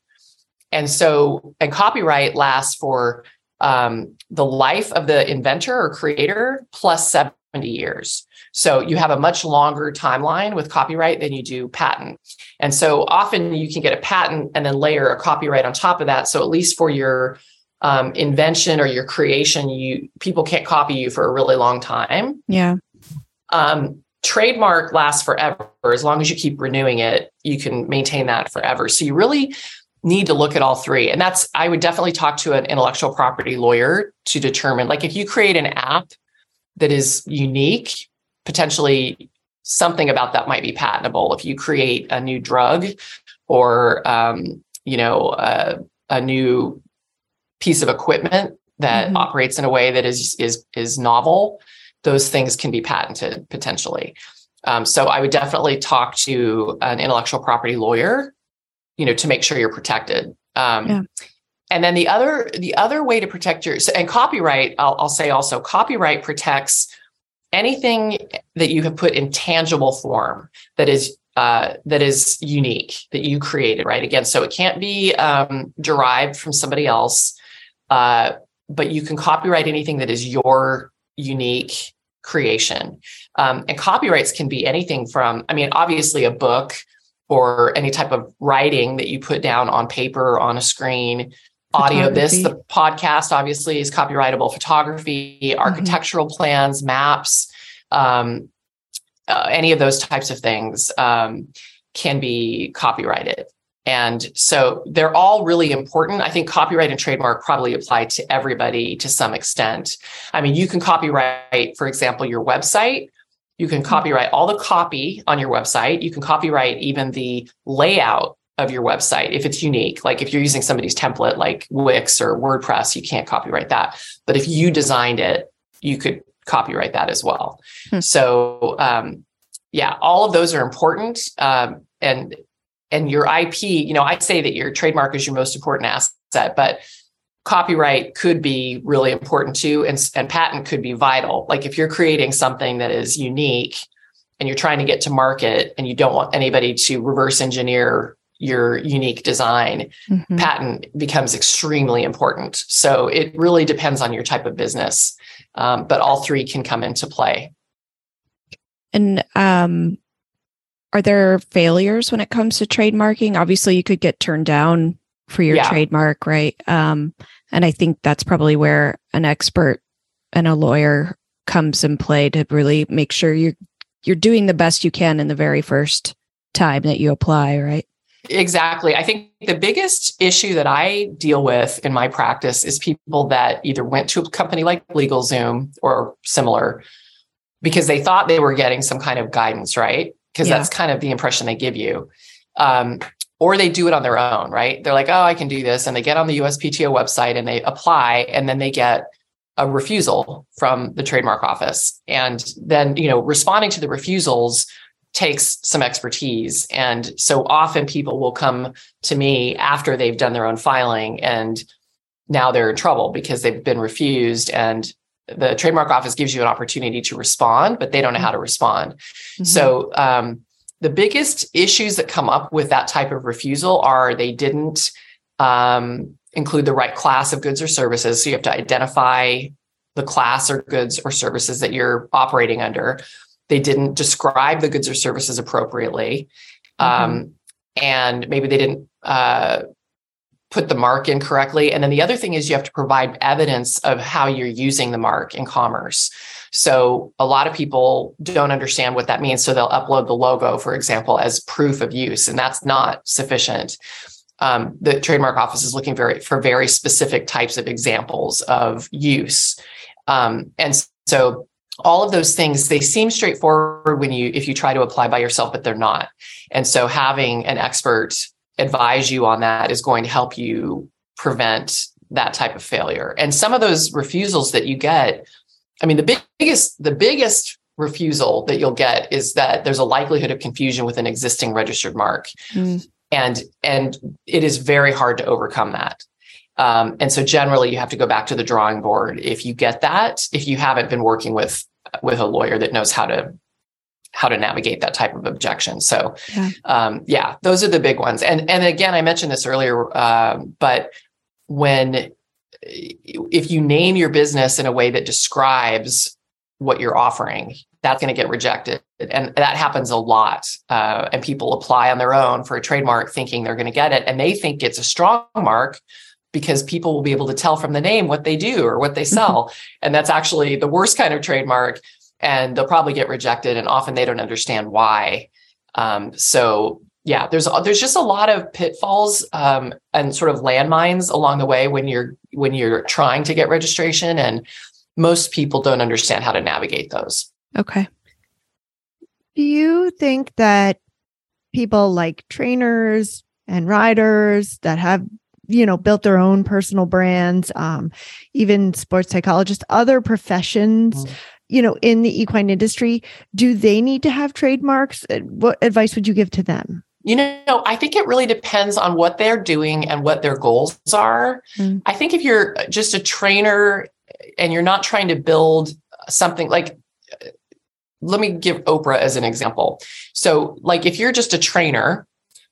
And so, and copyright lasts for um, the life of the inventor or creator plus 70 years. So you have a much longer timeline with copyright than you do patent. And so often you can get a patent and then layer a copyright on top of that. So at least for your um, invention or your creation, you people can't copy you for a really long time. Yeah. Um, trademark lasts forever as long as you keep renewing it. You can maintain that forever. So you really need to look at all three, and that's I would definitely talk to an intellectual property lawyer to determine. Like if you create an app that is unique, potentially something about that might be patentable. If you create a new drug or um, you know uh, a new piece of equipment that Mhm. operates in a way that is is is novel those things can be patented potentially um, so i would definitely talk to an intellectual property lawyer you know to make sure you're protected um, Yeah. And then the other the other way to protect your and copyright, I'll, I'll say also copyright protects anything that you have put in tangible form that is uh, that is unique that you created, right? Again, so it can't be um, derived from somebody else, uh, but you can copyright anything that is your unique creation. Um, and copyrights can be anything from, I mean, obviously a book or any type of writing that you put down on paper or on a screen. Audio, this, the podcast obviously is copyrightable, photography, mm-hmm. architectural mm-hmm. plans, maps, um, uh, any of those types of things um, can be copyrighted. And so they're all really important. I think copyright and trademark probably apply to everybody to some extent. I mean, you can copyright, for example, your website. You can mm-hmm. copyright all the copy on your website. You can copyright even the layout of your website if it's unique. Like if you're using somebody's template like Wix or WordPress, you can't copyright that. But if you designed it, you could copyright that as well. Hmm. So um, yeah, all of those are important. Um, and and your IP, you know, I say that your trademark is your most important asset, but copyright could be really important too, and, and patent could be vital. Like if you're creating something that is unique and you're trying to get to market and you don't want anybody to reverse engineer your unique design, mm-hmm. patent becomes extremely important. So it really depends on your type of business, um, but all three can come into play. And um, are there failures when it comes to trademarking? Obviously, you could get turned down for your yeah. trademark, right? Um, and I think that's probably where an expert and a lawyer comes in play to really make sure you're you're doing the best you can in the very first time that you apply, right? Exactly. I think the biggest issue that I deal with in my practice is people that either went to a company like LegalZoom or similar because they thought they were getting some kind of guidance, right? Because yeah. that's kind of the impression they give you. Um, or they do it on their own, right? They're like, oh, I can do this. And they get on the USPTO website and they apply, and then they get a refusal from the trademark office. And then, you know, responding to the refusals takes some expertise. And so often people will come to me after they've done their own filing and now they're in trouble because they've been refused and the trademark office gives you an opportunity to respond, but they don't know how to respond. Mm-hmm. So um, the biggest issues that come up with that type of refusal are they didn't um, include the right class of goods or services. So you have to identify the class or goods or services that you're operating under. They didn't describe the goods or services appropriately. Mm-hmm. Um, and maybe they didn't uh, put the mark in correctly. And then the other thing is you have to provide evidence of how you're using the mark in commerce. So a lot of people don't understand what that means. So they'll upload the logo, for example, as proof of use, and that's not sufficient. Um, the trademark office is looking very for very specific types of examples of use. Um, and so all of those things they seem straightforward when you if you try to apply by yourself but they're not and so having an expert advise you on that is going to help you prevent that type of failure. And some of those refusals that you get, I mean, the biggest, the biggest refusal that you'll get is that there's a likelihood of confusion with an existing registered mark. Mm. And, and it is very hard to overcome that. Um, and so generally you have to go back to the drawing board if you get that, if you haven't been working with, with a lawyer that knows how to how to navigate that type of objection. So, yeah, um, yeah those are the big ones. And and again, I mentioned this earlier, uh, but when if you name your business in a way that describes what you're offering, that's going to get rejected, and that happens a lot. Uh, and people apply on their own for a trademark, thinking they're going to get it, and they think it's a strong mark because people will be able to tell from the name what they do or what they sell. and that's actually the worst kind of trademark and they'll probably get rejected and often they don't understand why. Um, so yeah there's there's just a lot of pitfalls um, and sort of landmines along the way when you're when you're trying to get registration and most people don't understand how to navigate those. Okay. Do you think that people like trainers and riders that have you know built their own personal brands um, even sports psychologists other professions mm you know, in the equine industry, do they need to have trademarks? Uh, what advice would you give to them? You know, I think it really depends on what they're doing and what their goals are. Mm. I think if you're just a trainer and you're not trying to build something like, let me give Oprah as an example. So, like, if you're just a trainer,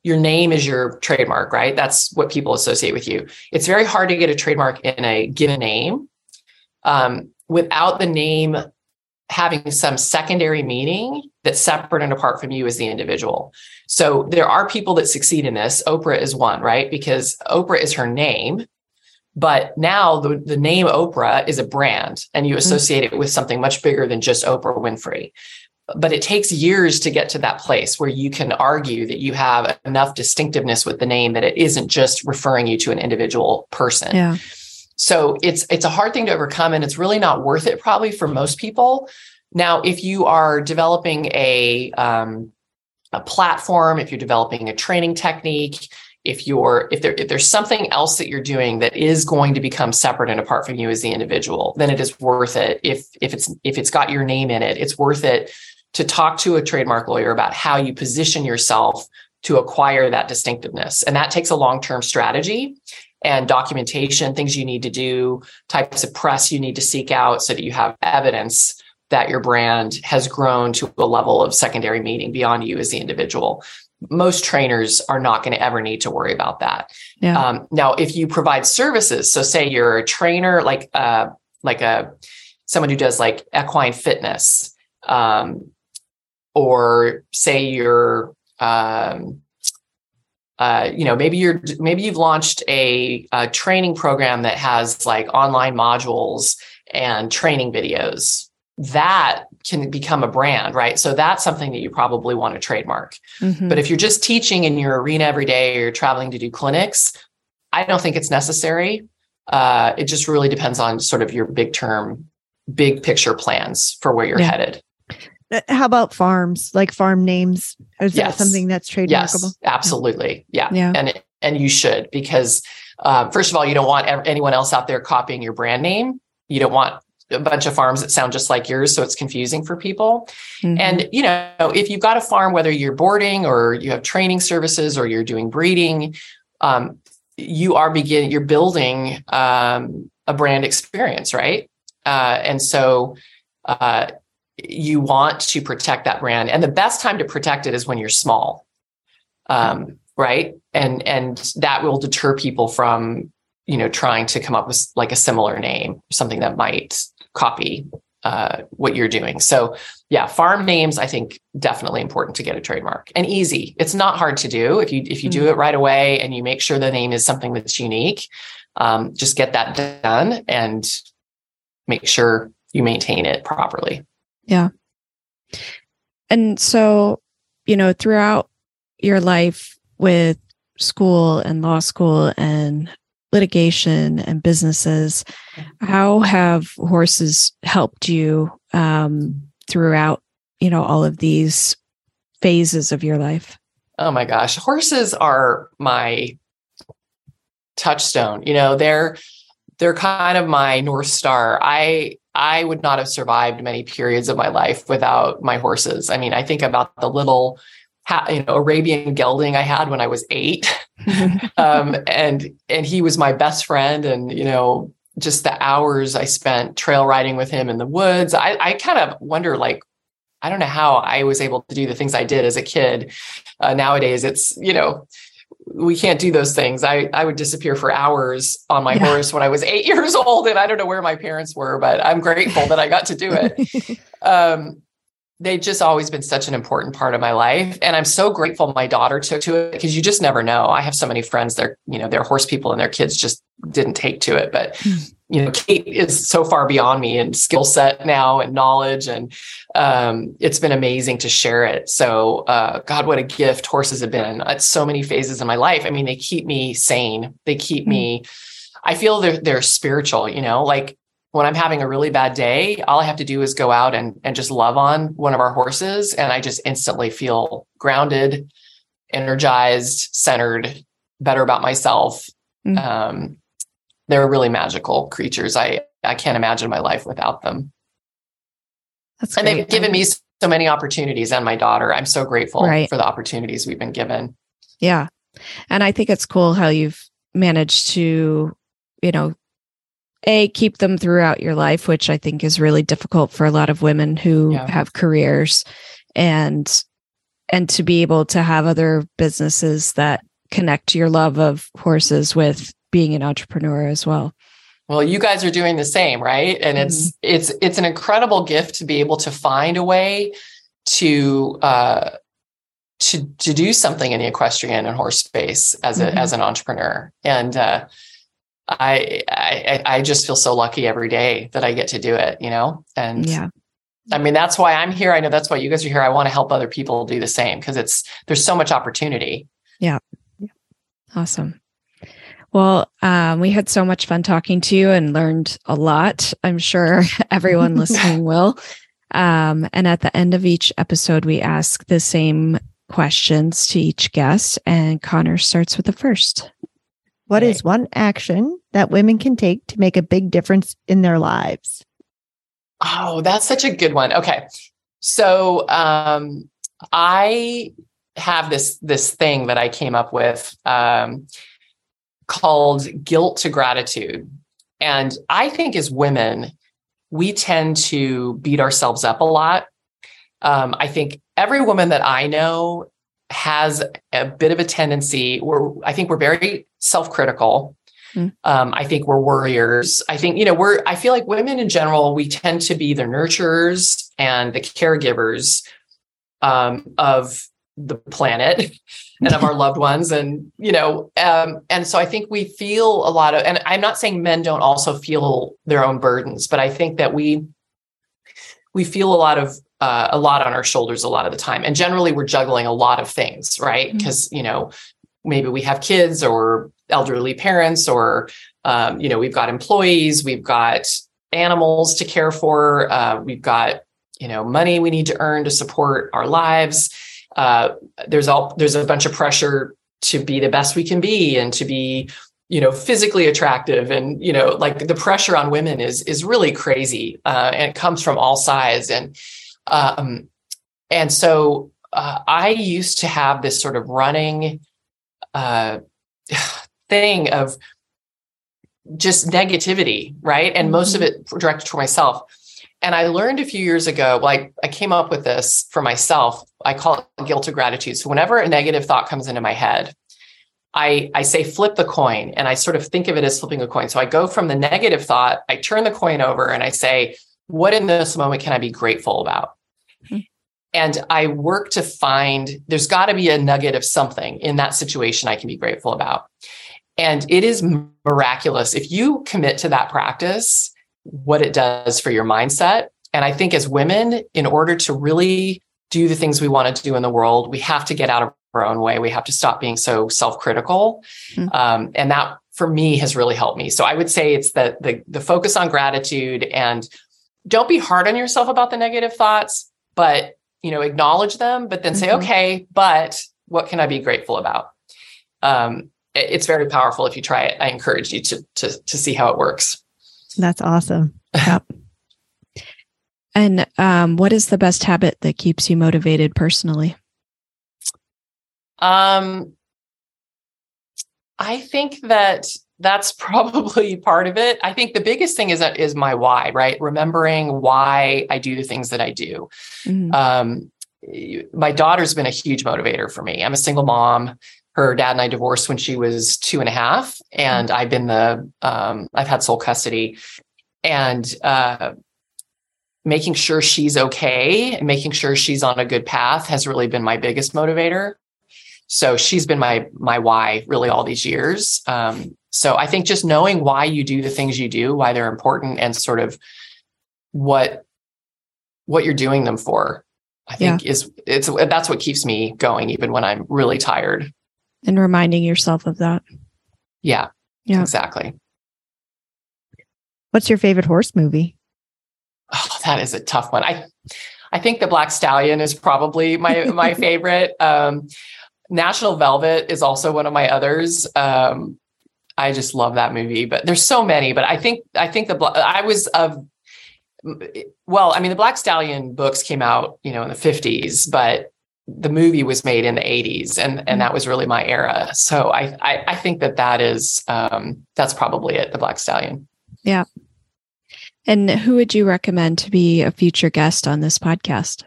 your name is your trademark, right? That's what people associate with you. It's very hard to get a trademark in a given name um, without the name having some secondary meaning that's separate and apart from you as the individual. So there are people that succeed in this. Oprah is one, right? Because Oprah is her name. But now the, the name Oprah is a brand and you mm-hmm. associate mm-hmm. it with something much bigger than just Oprah Winfrey. But it takes years to get to that place where you can argue that you have enough distinctiveness with the name that it isn't just referring you to an individual person. Yeah. So it's it's a hard thing to overcome and it's really not worth it probably for most people. Now, if you are developing a um, a platform, if you're developing a training technique, if you're if there if there's something else that you're doing that is going to become separate and apart from you as the individual, then it is worth it. If if it's if it's got your name in it, it's worth it to talk to a trademark lawyer about how you position yourself to acquire that distinctiveness. And that takes a long-term strategy and documentation, things you need to do, types of press you need to seek out so that you have evidence that your brand has grown to a level of secondary meaning beyond you as the individual. Most trainers are not going to ever need to worry about that. Yeah. Um, now, if you provide services, so say you're a trainer, like uh, like a someone who does like equine fitness, um, or say you're um, uh, you know maybe you're maybe you've launched a, a, training program that has like online modules and training videos. That can become a brand right? So that's something that you probably want to trademark. Mm-hmm. but if you're just teaching in your arena every day or you're traveling to do clinics i don't think it's necessary. Uh, it just really depends on sort of your big term big picture plans for where you're yeah. headed how about farms, like farm names? Is yes. that something that's trademarkable? Yes, absolutely. Yeah. yeah. And and you should because uh, first of all, you don't want anyone else out there copying your brand name. You don't want a bunch of farms that sound just like yours, so it's confusing for people. Mm-hmm. And you know, if you've got a farm, whether you're boarding or you have training services or you're doing breeding, um, you are beginning. You're building um, a brand experience, right? Uh, and so. Uh, you want to protect that brand. And the best time to protect it is when you're small um, right? And and that will deter people from you know trying to come up with like a similar name something that might copy uh, what you're doing. So yeah farm names i think definitely important to get a trademark. And easy. It's not hard to do. If you if you mm-hmm. do it right away and you make sure the name is something that's unique um, just get that done and make sure you maintain it properly yeah. And so, you know, throughout your life with school and law school and litigation and businesses, how have horses helped you um, throughout, you know, all of these phases of your life? Oh my gosh, horses are my touchstone. You know, they're they're kind of my north star. I I would not have survived many periods of my life without my horses. I mean, I think about the little you know Arabian gelding I had when I was 8. um, and and he was my best friend and you know just the hours I spent trail riding with him in the woods. I, I kind of wonder like I don't know how I was able to do the things I did as a kid. Uh, nowadays, it's you know we can't do those things. I, I would disappear for hours on my yeah. horse when I was eight years old, and I don't know where my parents were, but I'm grateful that I got to do it. Um, they've just always been such an important part of my life, and I'm so grateful my daughter took to it because you just never know. I have so many friends; they're you know they're horse people, and their kids just didn't take to it, but hmm you know, Kate is so far beyond me in skill set now and knowledge. And um, it's been amazing to share it. So, uh, God, what a gift horses have been at so many phases in my life. I mean, they keep me sane. They keep mm-hmm. me, I feel they're, they're spiritual, you know, like when I'm having a really bad day, all I have to do is go out and, and just love on one of our horses. And I just instantly feel grounded, energized, centered, better about myself. Mm-hmm. Um, they're really magical creatures. I I can't imagine my life without them. That's and they've given me so many opportunities and my daughter. I'm so grateful right. for the opportunities we've been given. Yeah. And I think it's cool how you've managed to, you know, a keep them throughout your life, which I think is really difficult for a lot of women who Yeah. have careers and and to be able to have other businesses that connect your love of horses with being an entrepreneur as well. Well, you guys are doing the same, right? And it's it's it's an incredible gift to be able to find a way to uh to to do something in the equestrian and horse space as a Mhm. as an entrepreneur. And uh I, I I just feel so lucky every day that I get to do it, you know? And Yeah. I mean that's why I'm here. I know that's why you guys are here. I want to help other people do the same because it's there's so much opportunity. Yeah. Awesome. Well, um, we had so much fun talking to you and learned a lot. I'm sure everyone listening will. Um, and at the end of each episode, we ask the same questions to each guest, and Connor starts with the first. What Okay. is one action that women can take to make a big difference in their lives? Oh, that's such a good one. Okay. So um I have this this thing that I came up with um called guilt to gratitude. And I think as women, we tend to beat ourselves up a lot. Um, I think every woman that I know has a bit of a tendency where I think we're very self-critical. Mm. Um, I think we're worriers. I think, you know, we're, I feel like women in general, we tend to be the nurturers and the caregivers um, of the planet and of our loved ones. And, you know, um, and so I think we feel a lot of, and I'm not saying men don't also feel their own burdens, but I think that we, we feel a lot of uh, a lot on our shoulders a lot of the time. And generally we're juggling a lot of things right? Because you know maybe we have kids or elderly parents or um, you know we've got employees we've got animals to care for uh, we've got you know money we need to earn to support our lives uh, there's all there's a bunch of pressure to be the best we can be and to be you know physically attractive. And you know like the pressure on women is is really crazy uh, and it comes from all sides. And um and so uh, i used to have this sort of running uh thing of just negativity right? And most of it directed toward myself and i learned a few years ago like i came up with this for myself i call it guilt of gratitude so whenever a negative thought comes into my head I, I say flip the coin and I sort of think of it as flipping a coin. So I go from the negative thought, I turn the coin over and I say, what in this moment can I be grateful about? Hmm. And I work to find there's got to be a nugget of something in that situation I can be grateful about. And it is miraculous if you commit to that practice, what it does for your mindset. And I think as women, in order to really do the things we want to do in the world, we have to get out of our own way. We have to stop being so self-critical. Hmm. Um, and that for me has really helped me. So I would say it's the, the the focus on gratitude and don't be hard on yourself about the negative thoughts, but you know, acknowledge them, but then say, Mhm. okay, but what can I be grateful about? Um, it- it's very powerful if you try it. I encourage you to to to see how it works. That's awesome. And um, what is the best habit that keeps you motivated personally? Um, I think that that's probably part of it. I think the biggest thing is that is my why, right? Remembering why I do the things that I do. Mhm. Um, my daughter's been a huge motivator for me. I'm a single mom. Her dad and I divorced when she was two and a half, and I've been the um, I've had sole custody, and uh, making sure she's okay and making sure she's on a good path has really been my biggest motivator. So she's been my my why really all these years. Um, so I think just knowing why you do the things you do, why they're important, and sort of what what you're doing them for, I think is it's that's what keeps me going even when I'm really tired. And reminding yourself of that. Yeah, Yeah. exactly. What's your favorite horse movie? Oh, that is a tough one. I I think the Black Stallion is probably my my favorite. Um, National Velvet is also one of my others. Um, I just love that movie, but there's so many. But I think I think the I was of well, I mean the Black Stallion books came out, you know, in the 50s, but the movie was made in the 80s and and that was really my era. So i i, I think that that is um that's probably it the black stallion. Yeah. And who would you recommend to be a future guest on this podcast?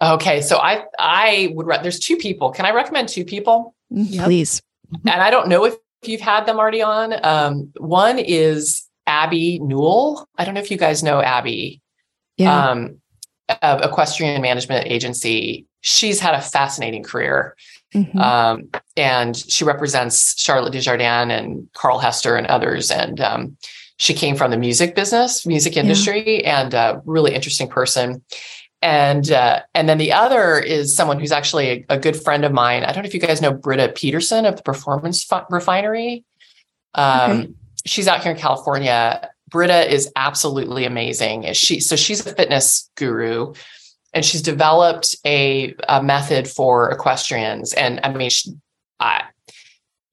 Okay so i i would re- there's two people. Can i recommend two people? Yep. please. And i don't know if you've had them already on. Um one is abby newell. I don't know if you guys know abby. Yeah. um of equestrian management agency she's had a fascinating career. Mm-hmm. Um, and she represents Charlotte Dujardin and Carl Hester and others. And um, she came from the music business, music industry, yeah. and a really interesting person. And uh, and then the other is someone who's actually a, a, good friend of mine. I don't know if you guys know Britta Peterson of the Performance Refinery. Um, okay. She's out here in California. Britta is absolutely amazing. She so she's a fitness guru and she's developed a, a method for equestrians. And I mean, she, I,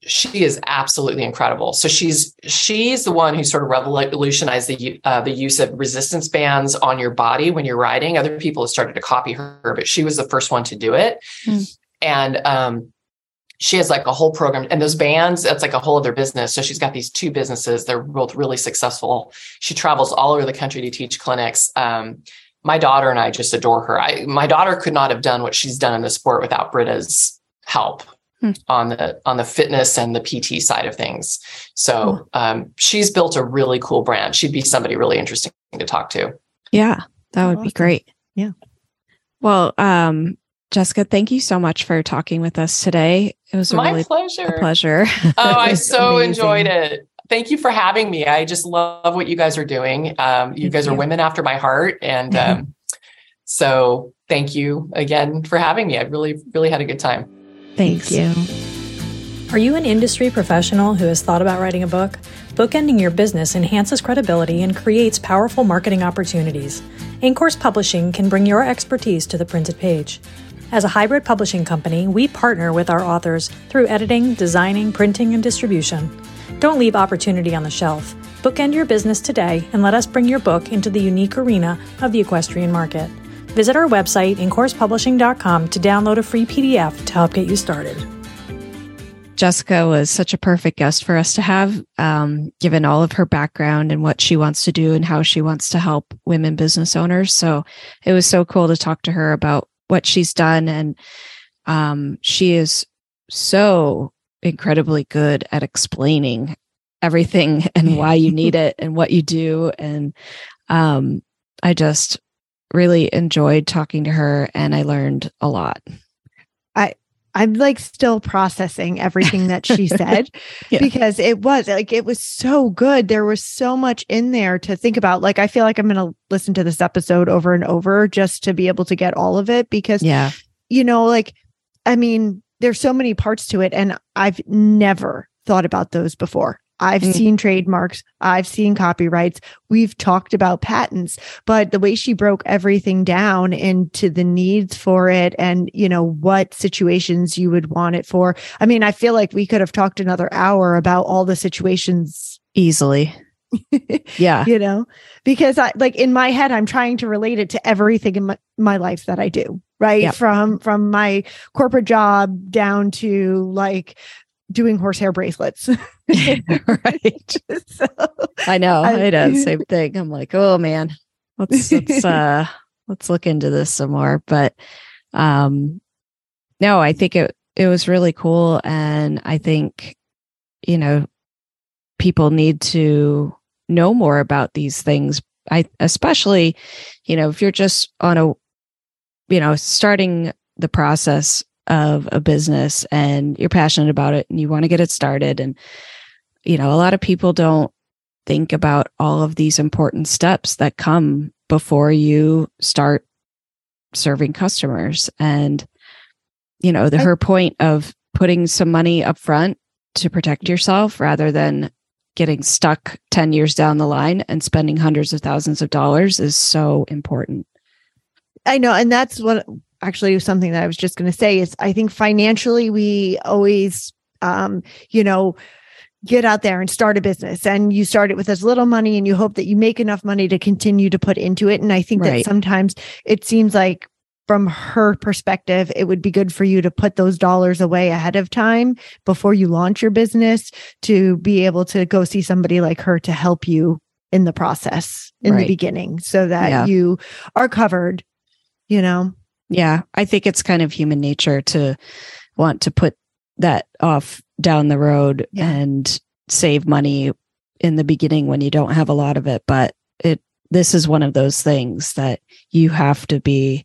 she is absolutely incredible. So she's she's the one who sort of revolutionized the uh, the use of resistance bands on your body when you're riding. Other people have started to copy her, but she was the first one to do it. Mm. And um, she has like a whole program, and those bands that's like a whole other business. So she's got these two businesses. They're both really successful. She travels all over the country to teach clinics. Um, my daughter and I just adore her. I, my daughter could not have done what she's done in the sport without Britta's help hmm. on the on the fitness and the PT side of things. So hmm. um, she's built a really cool brand. She'd be somebody really interesting to talk to. Yeah, that would awesome. be great. Yeah. Well, um, Jessica, thank you so much for talking with us today. It was my really pleasure. pleasure. Oh, I so amazing. enjoyed it thank you for having me. I just love what you guys are doing. Um, you thank guys you. are women after my heart. And um, so thank you again for having me. I really, really had a good time. Thanks. Thank you. Are you an industry professional who has thought about writing a book? Bookending your business enhances credibility and creates powerful marketing opportunities. Incourse Publishing can bring your expertise to the printed page. As a hybrid publishing company, we partner with our authors through editing, designing, printing, and distribution. Don't leave opportunity on the shelf. Bookend your business today and let us bring your book into the unique arena of the equestrian market. Visit our website, incoursepublishing.com, to download a free PDF to help get you started. Jessica was such a perfect guest for us to have, um, given all of her background and what she wants to do and how she wants to help women business owners. So it was so cool to talk to her about what she's done. And um, she is so incredibly good at explaining everything and why you need it and what you do. And um, I just really enjoyed talking to her and I learned a lot. I I'm like still processing everything that she said yeah. because it was like it was so good. There was so much in there to think about. Like I feel like I'm going to listen to this episode over and over just to be able to get all of it because yeah. You know, like I mean, there's so many parts to it and I've never thought about those before. I've mm. seen trademarks, I've seen copyrights, we've talked about patents, but the way she broke everything down into the needs for it and, you know, what situations you would want it for. I mean, I feel like we could have talked another hour about all the situations easily. yeah. You know, because I like in my head, I'm trying to relate it to everything in my, my life that I do right? Yep. from from my corporate job down to like doing horsehair bracelets. Right. So, i know i, I know same thing. I'm like oh man let's let's uh let's look into this some more. But um no i think it it was really cool and i think you know people need to know more about these things. I especially you know if you're just on a you know, starting the process of a business and you're passionate about it and you want to get it started. And, you know, a lot of people don't think about all of these important steps that come before you start serving customers. And, you know, the, her point of putting some money up front to protect yourself rather than getting stuck 10 years down the line and spending hundreds of thousands of dollars is so important. I know. And that's what actually something that I was just going to say is I think financially we always, um, you know, get out there and start a business and you start it with as little money and you hope that you make enough money to continue to put into it. And I think right. that sometimes it seems like from her perspective, it would be good for you to put those dollars away ahead of time before you launch your business to be able to go see somebody like her to help you in the process in Right. the beginning so that Yeah. you are covered, you know? Yeah, I think it's kind of human nature to want to put that off down the road Yeah. and save money in the beginning when you don't have a lot of it, but it this is one of those things that you have to be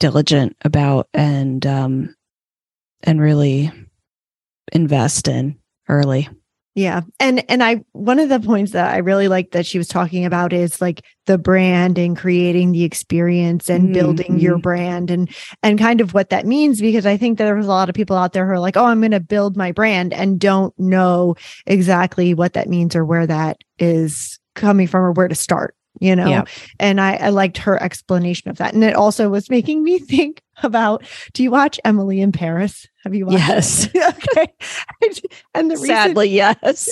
diligent about and um and really invest in early. Yeah. And and I one of the points that I really like that she was talking about is like the brand and creating the experience and building your Mhm. brand and and kind of what that means because I think there was a lot of people out there who are like, "Oh, I'm going to build my brand" and don't know exactly what that means or where that is coming from or where to start, you know. Yeah. And I I liked her explanation of that. And it also was making me think about do you watch Emily in Paris? Have you watched Yes. it? okay. And the reason Sadly, yes.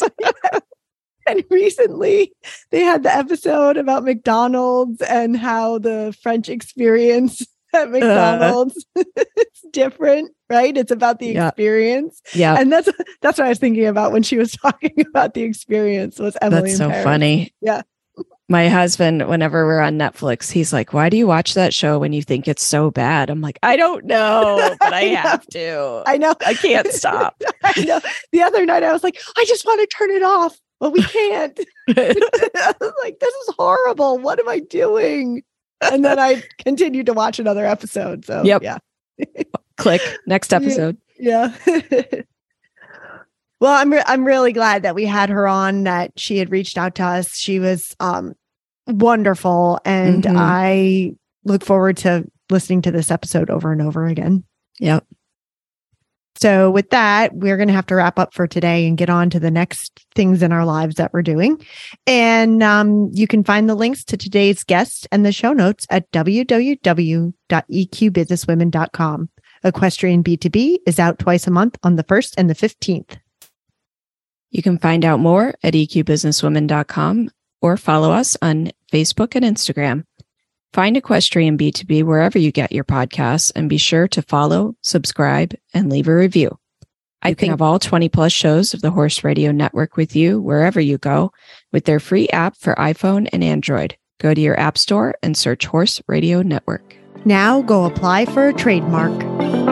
and recently they had the episode about McDonald's and how the French experience at uh. McDonald's is different, right? It's about the Yeah. experience. yeah. And that's that's what I was thinking about when she was talking about the experience was Emily. That's so Paris. funny. Yeah. My husband, whenever we're on Netflix, he's like, Why do you watch that show when you think it's so bad? I'm like, I don't know, but I, I have to. I know. I can't stop. I know. The other night I was like, I just want to turn it off. But we can't. I was like, this is horrible. What am I doing? And then I continued to watch another episode. So Yep. yeah. Click. Next Yeah. episode. Yeah. Well, I'm re- I'm really glad that we had her on. That she had reached out to us. She was um wonderful, and Mhm. I look forward to listening to this episode over and over again. Yep. So, with that, we're going to have to wrap up for today and get on to the next things in our lives that we're doing. And um, you can find the links to today's guests and the show notes at www.eqbusinesswomen.com. Equestrian B2B is out twice a month on the 1st and the 15th. You can find out more at eqbusinesswomen.com or follow us on Facebook and Instagram. Find Equestrian B2B wherever you get your podcasts and be sure to follow, subscribe, and leave a review. I can have all 20 plus shows of the Horse Radio Network with you wherever you go with their free app for iPhone and Android. Go to your app store and search Horse Radio Network. Now go apply for a trademark.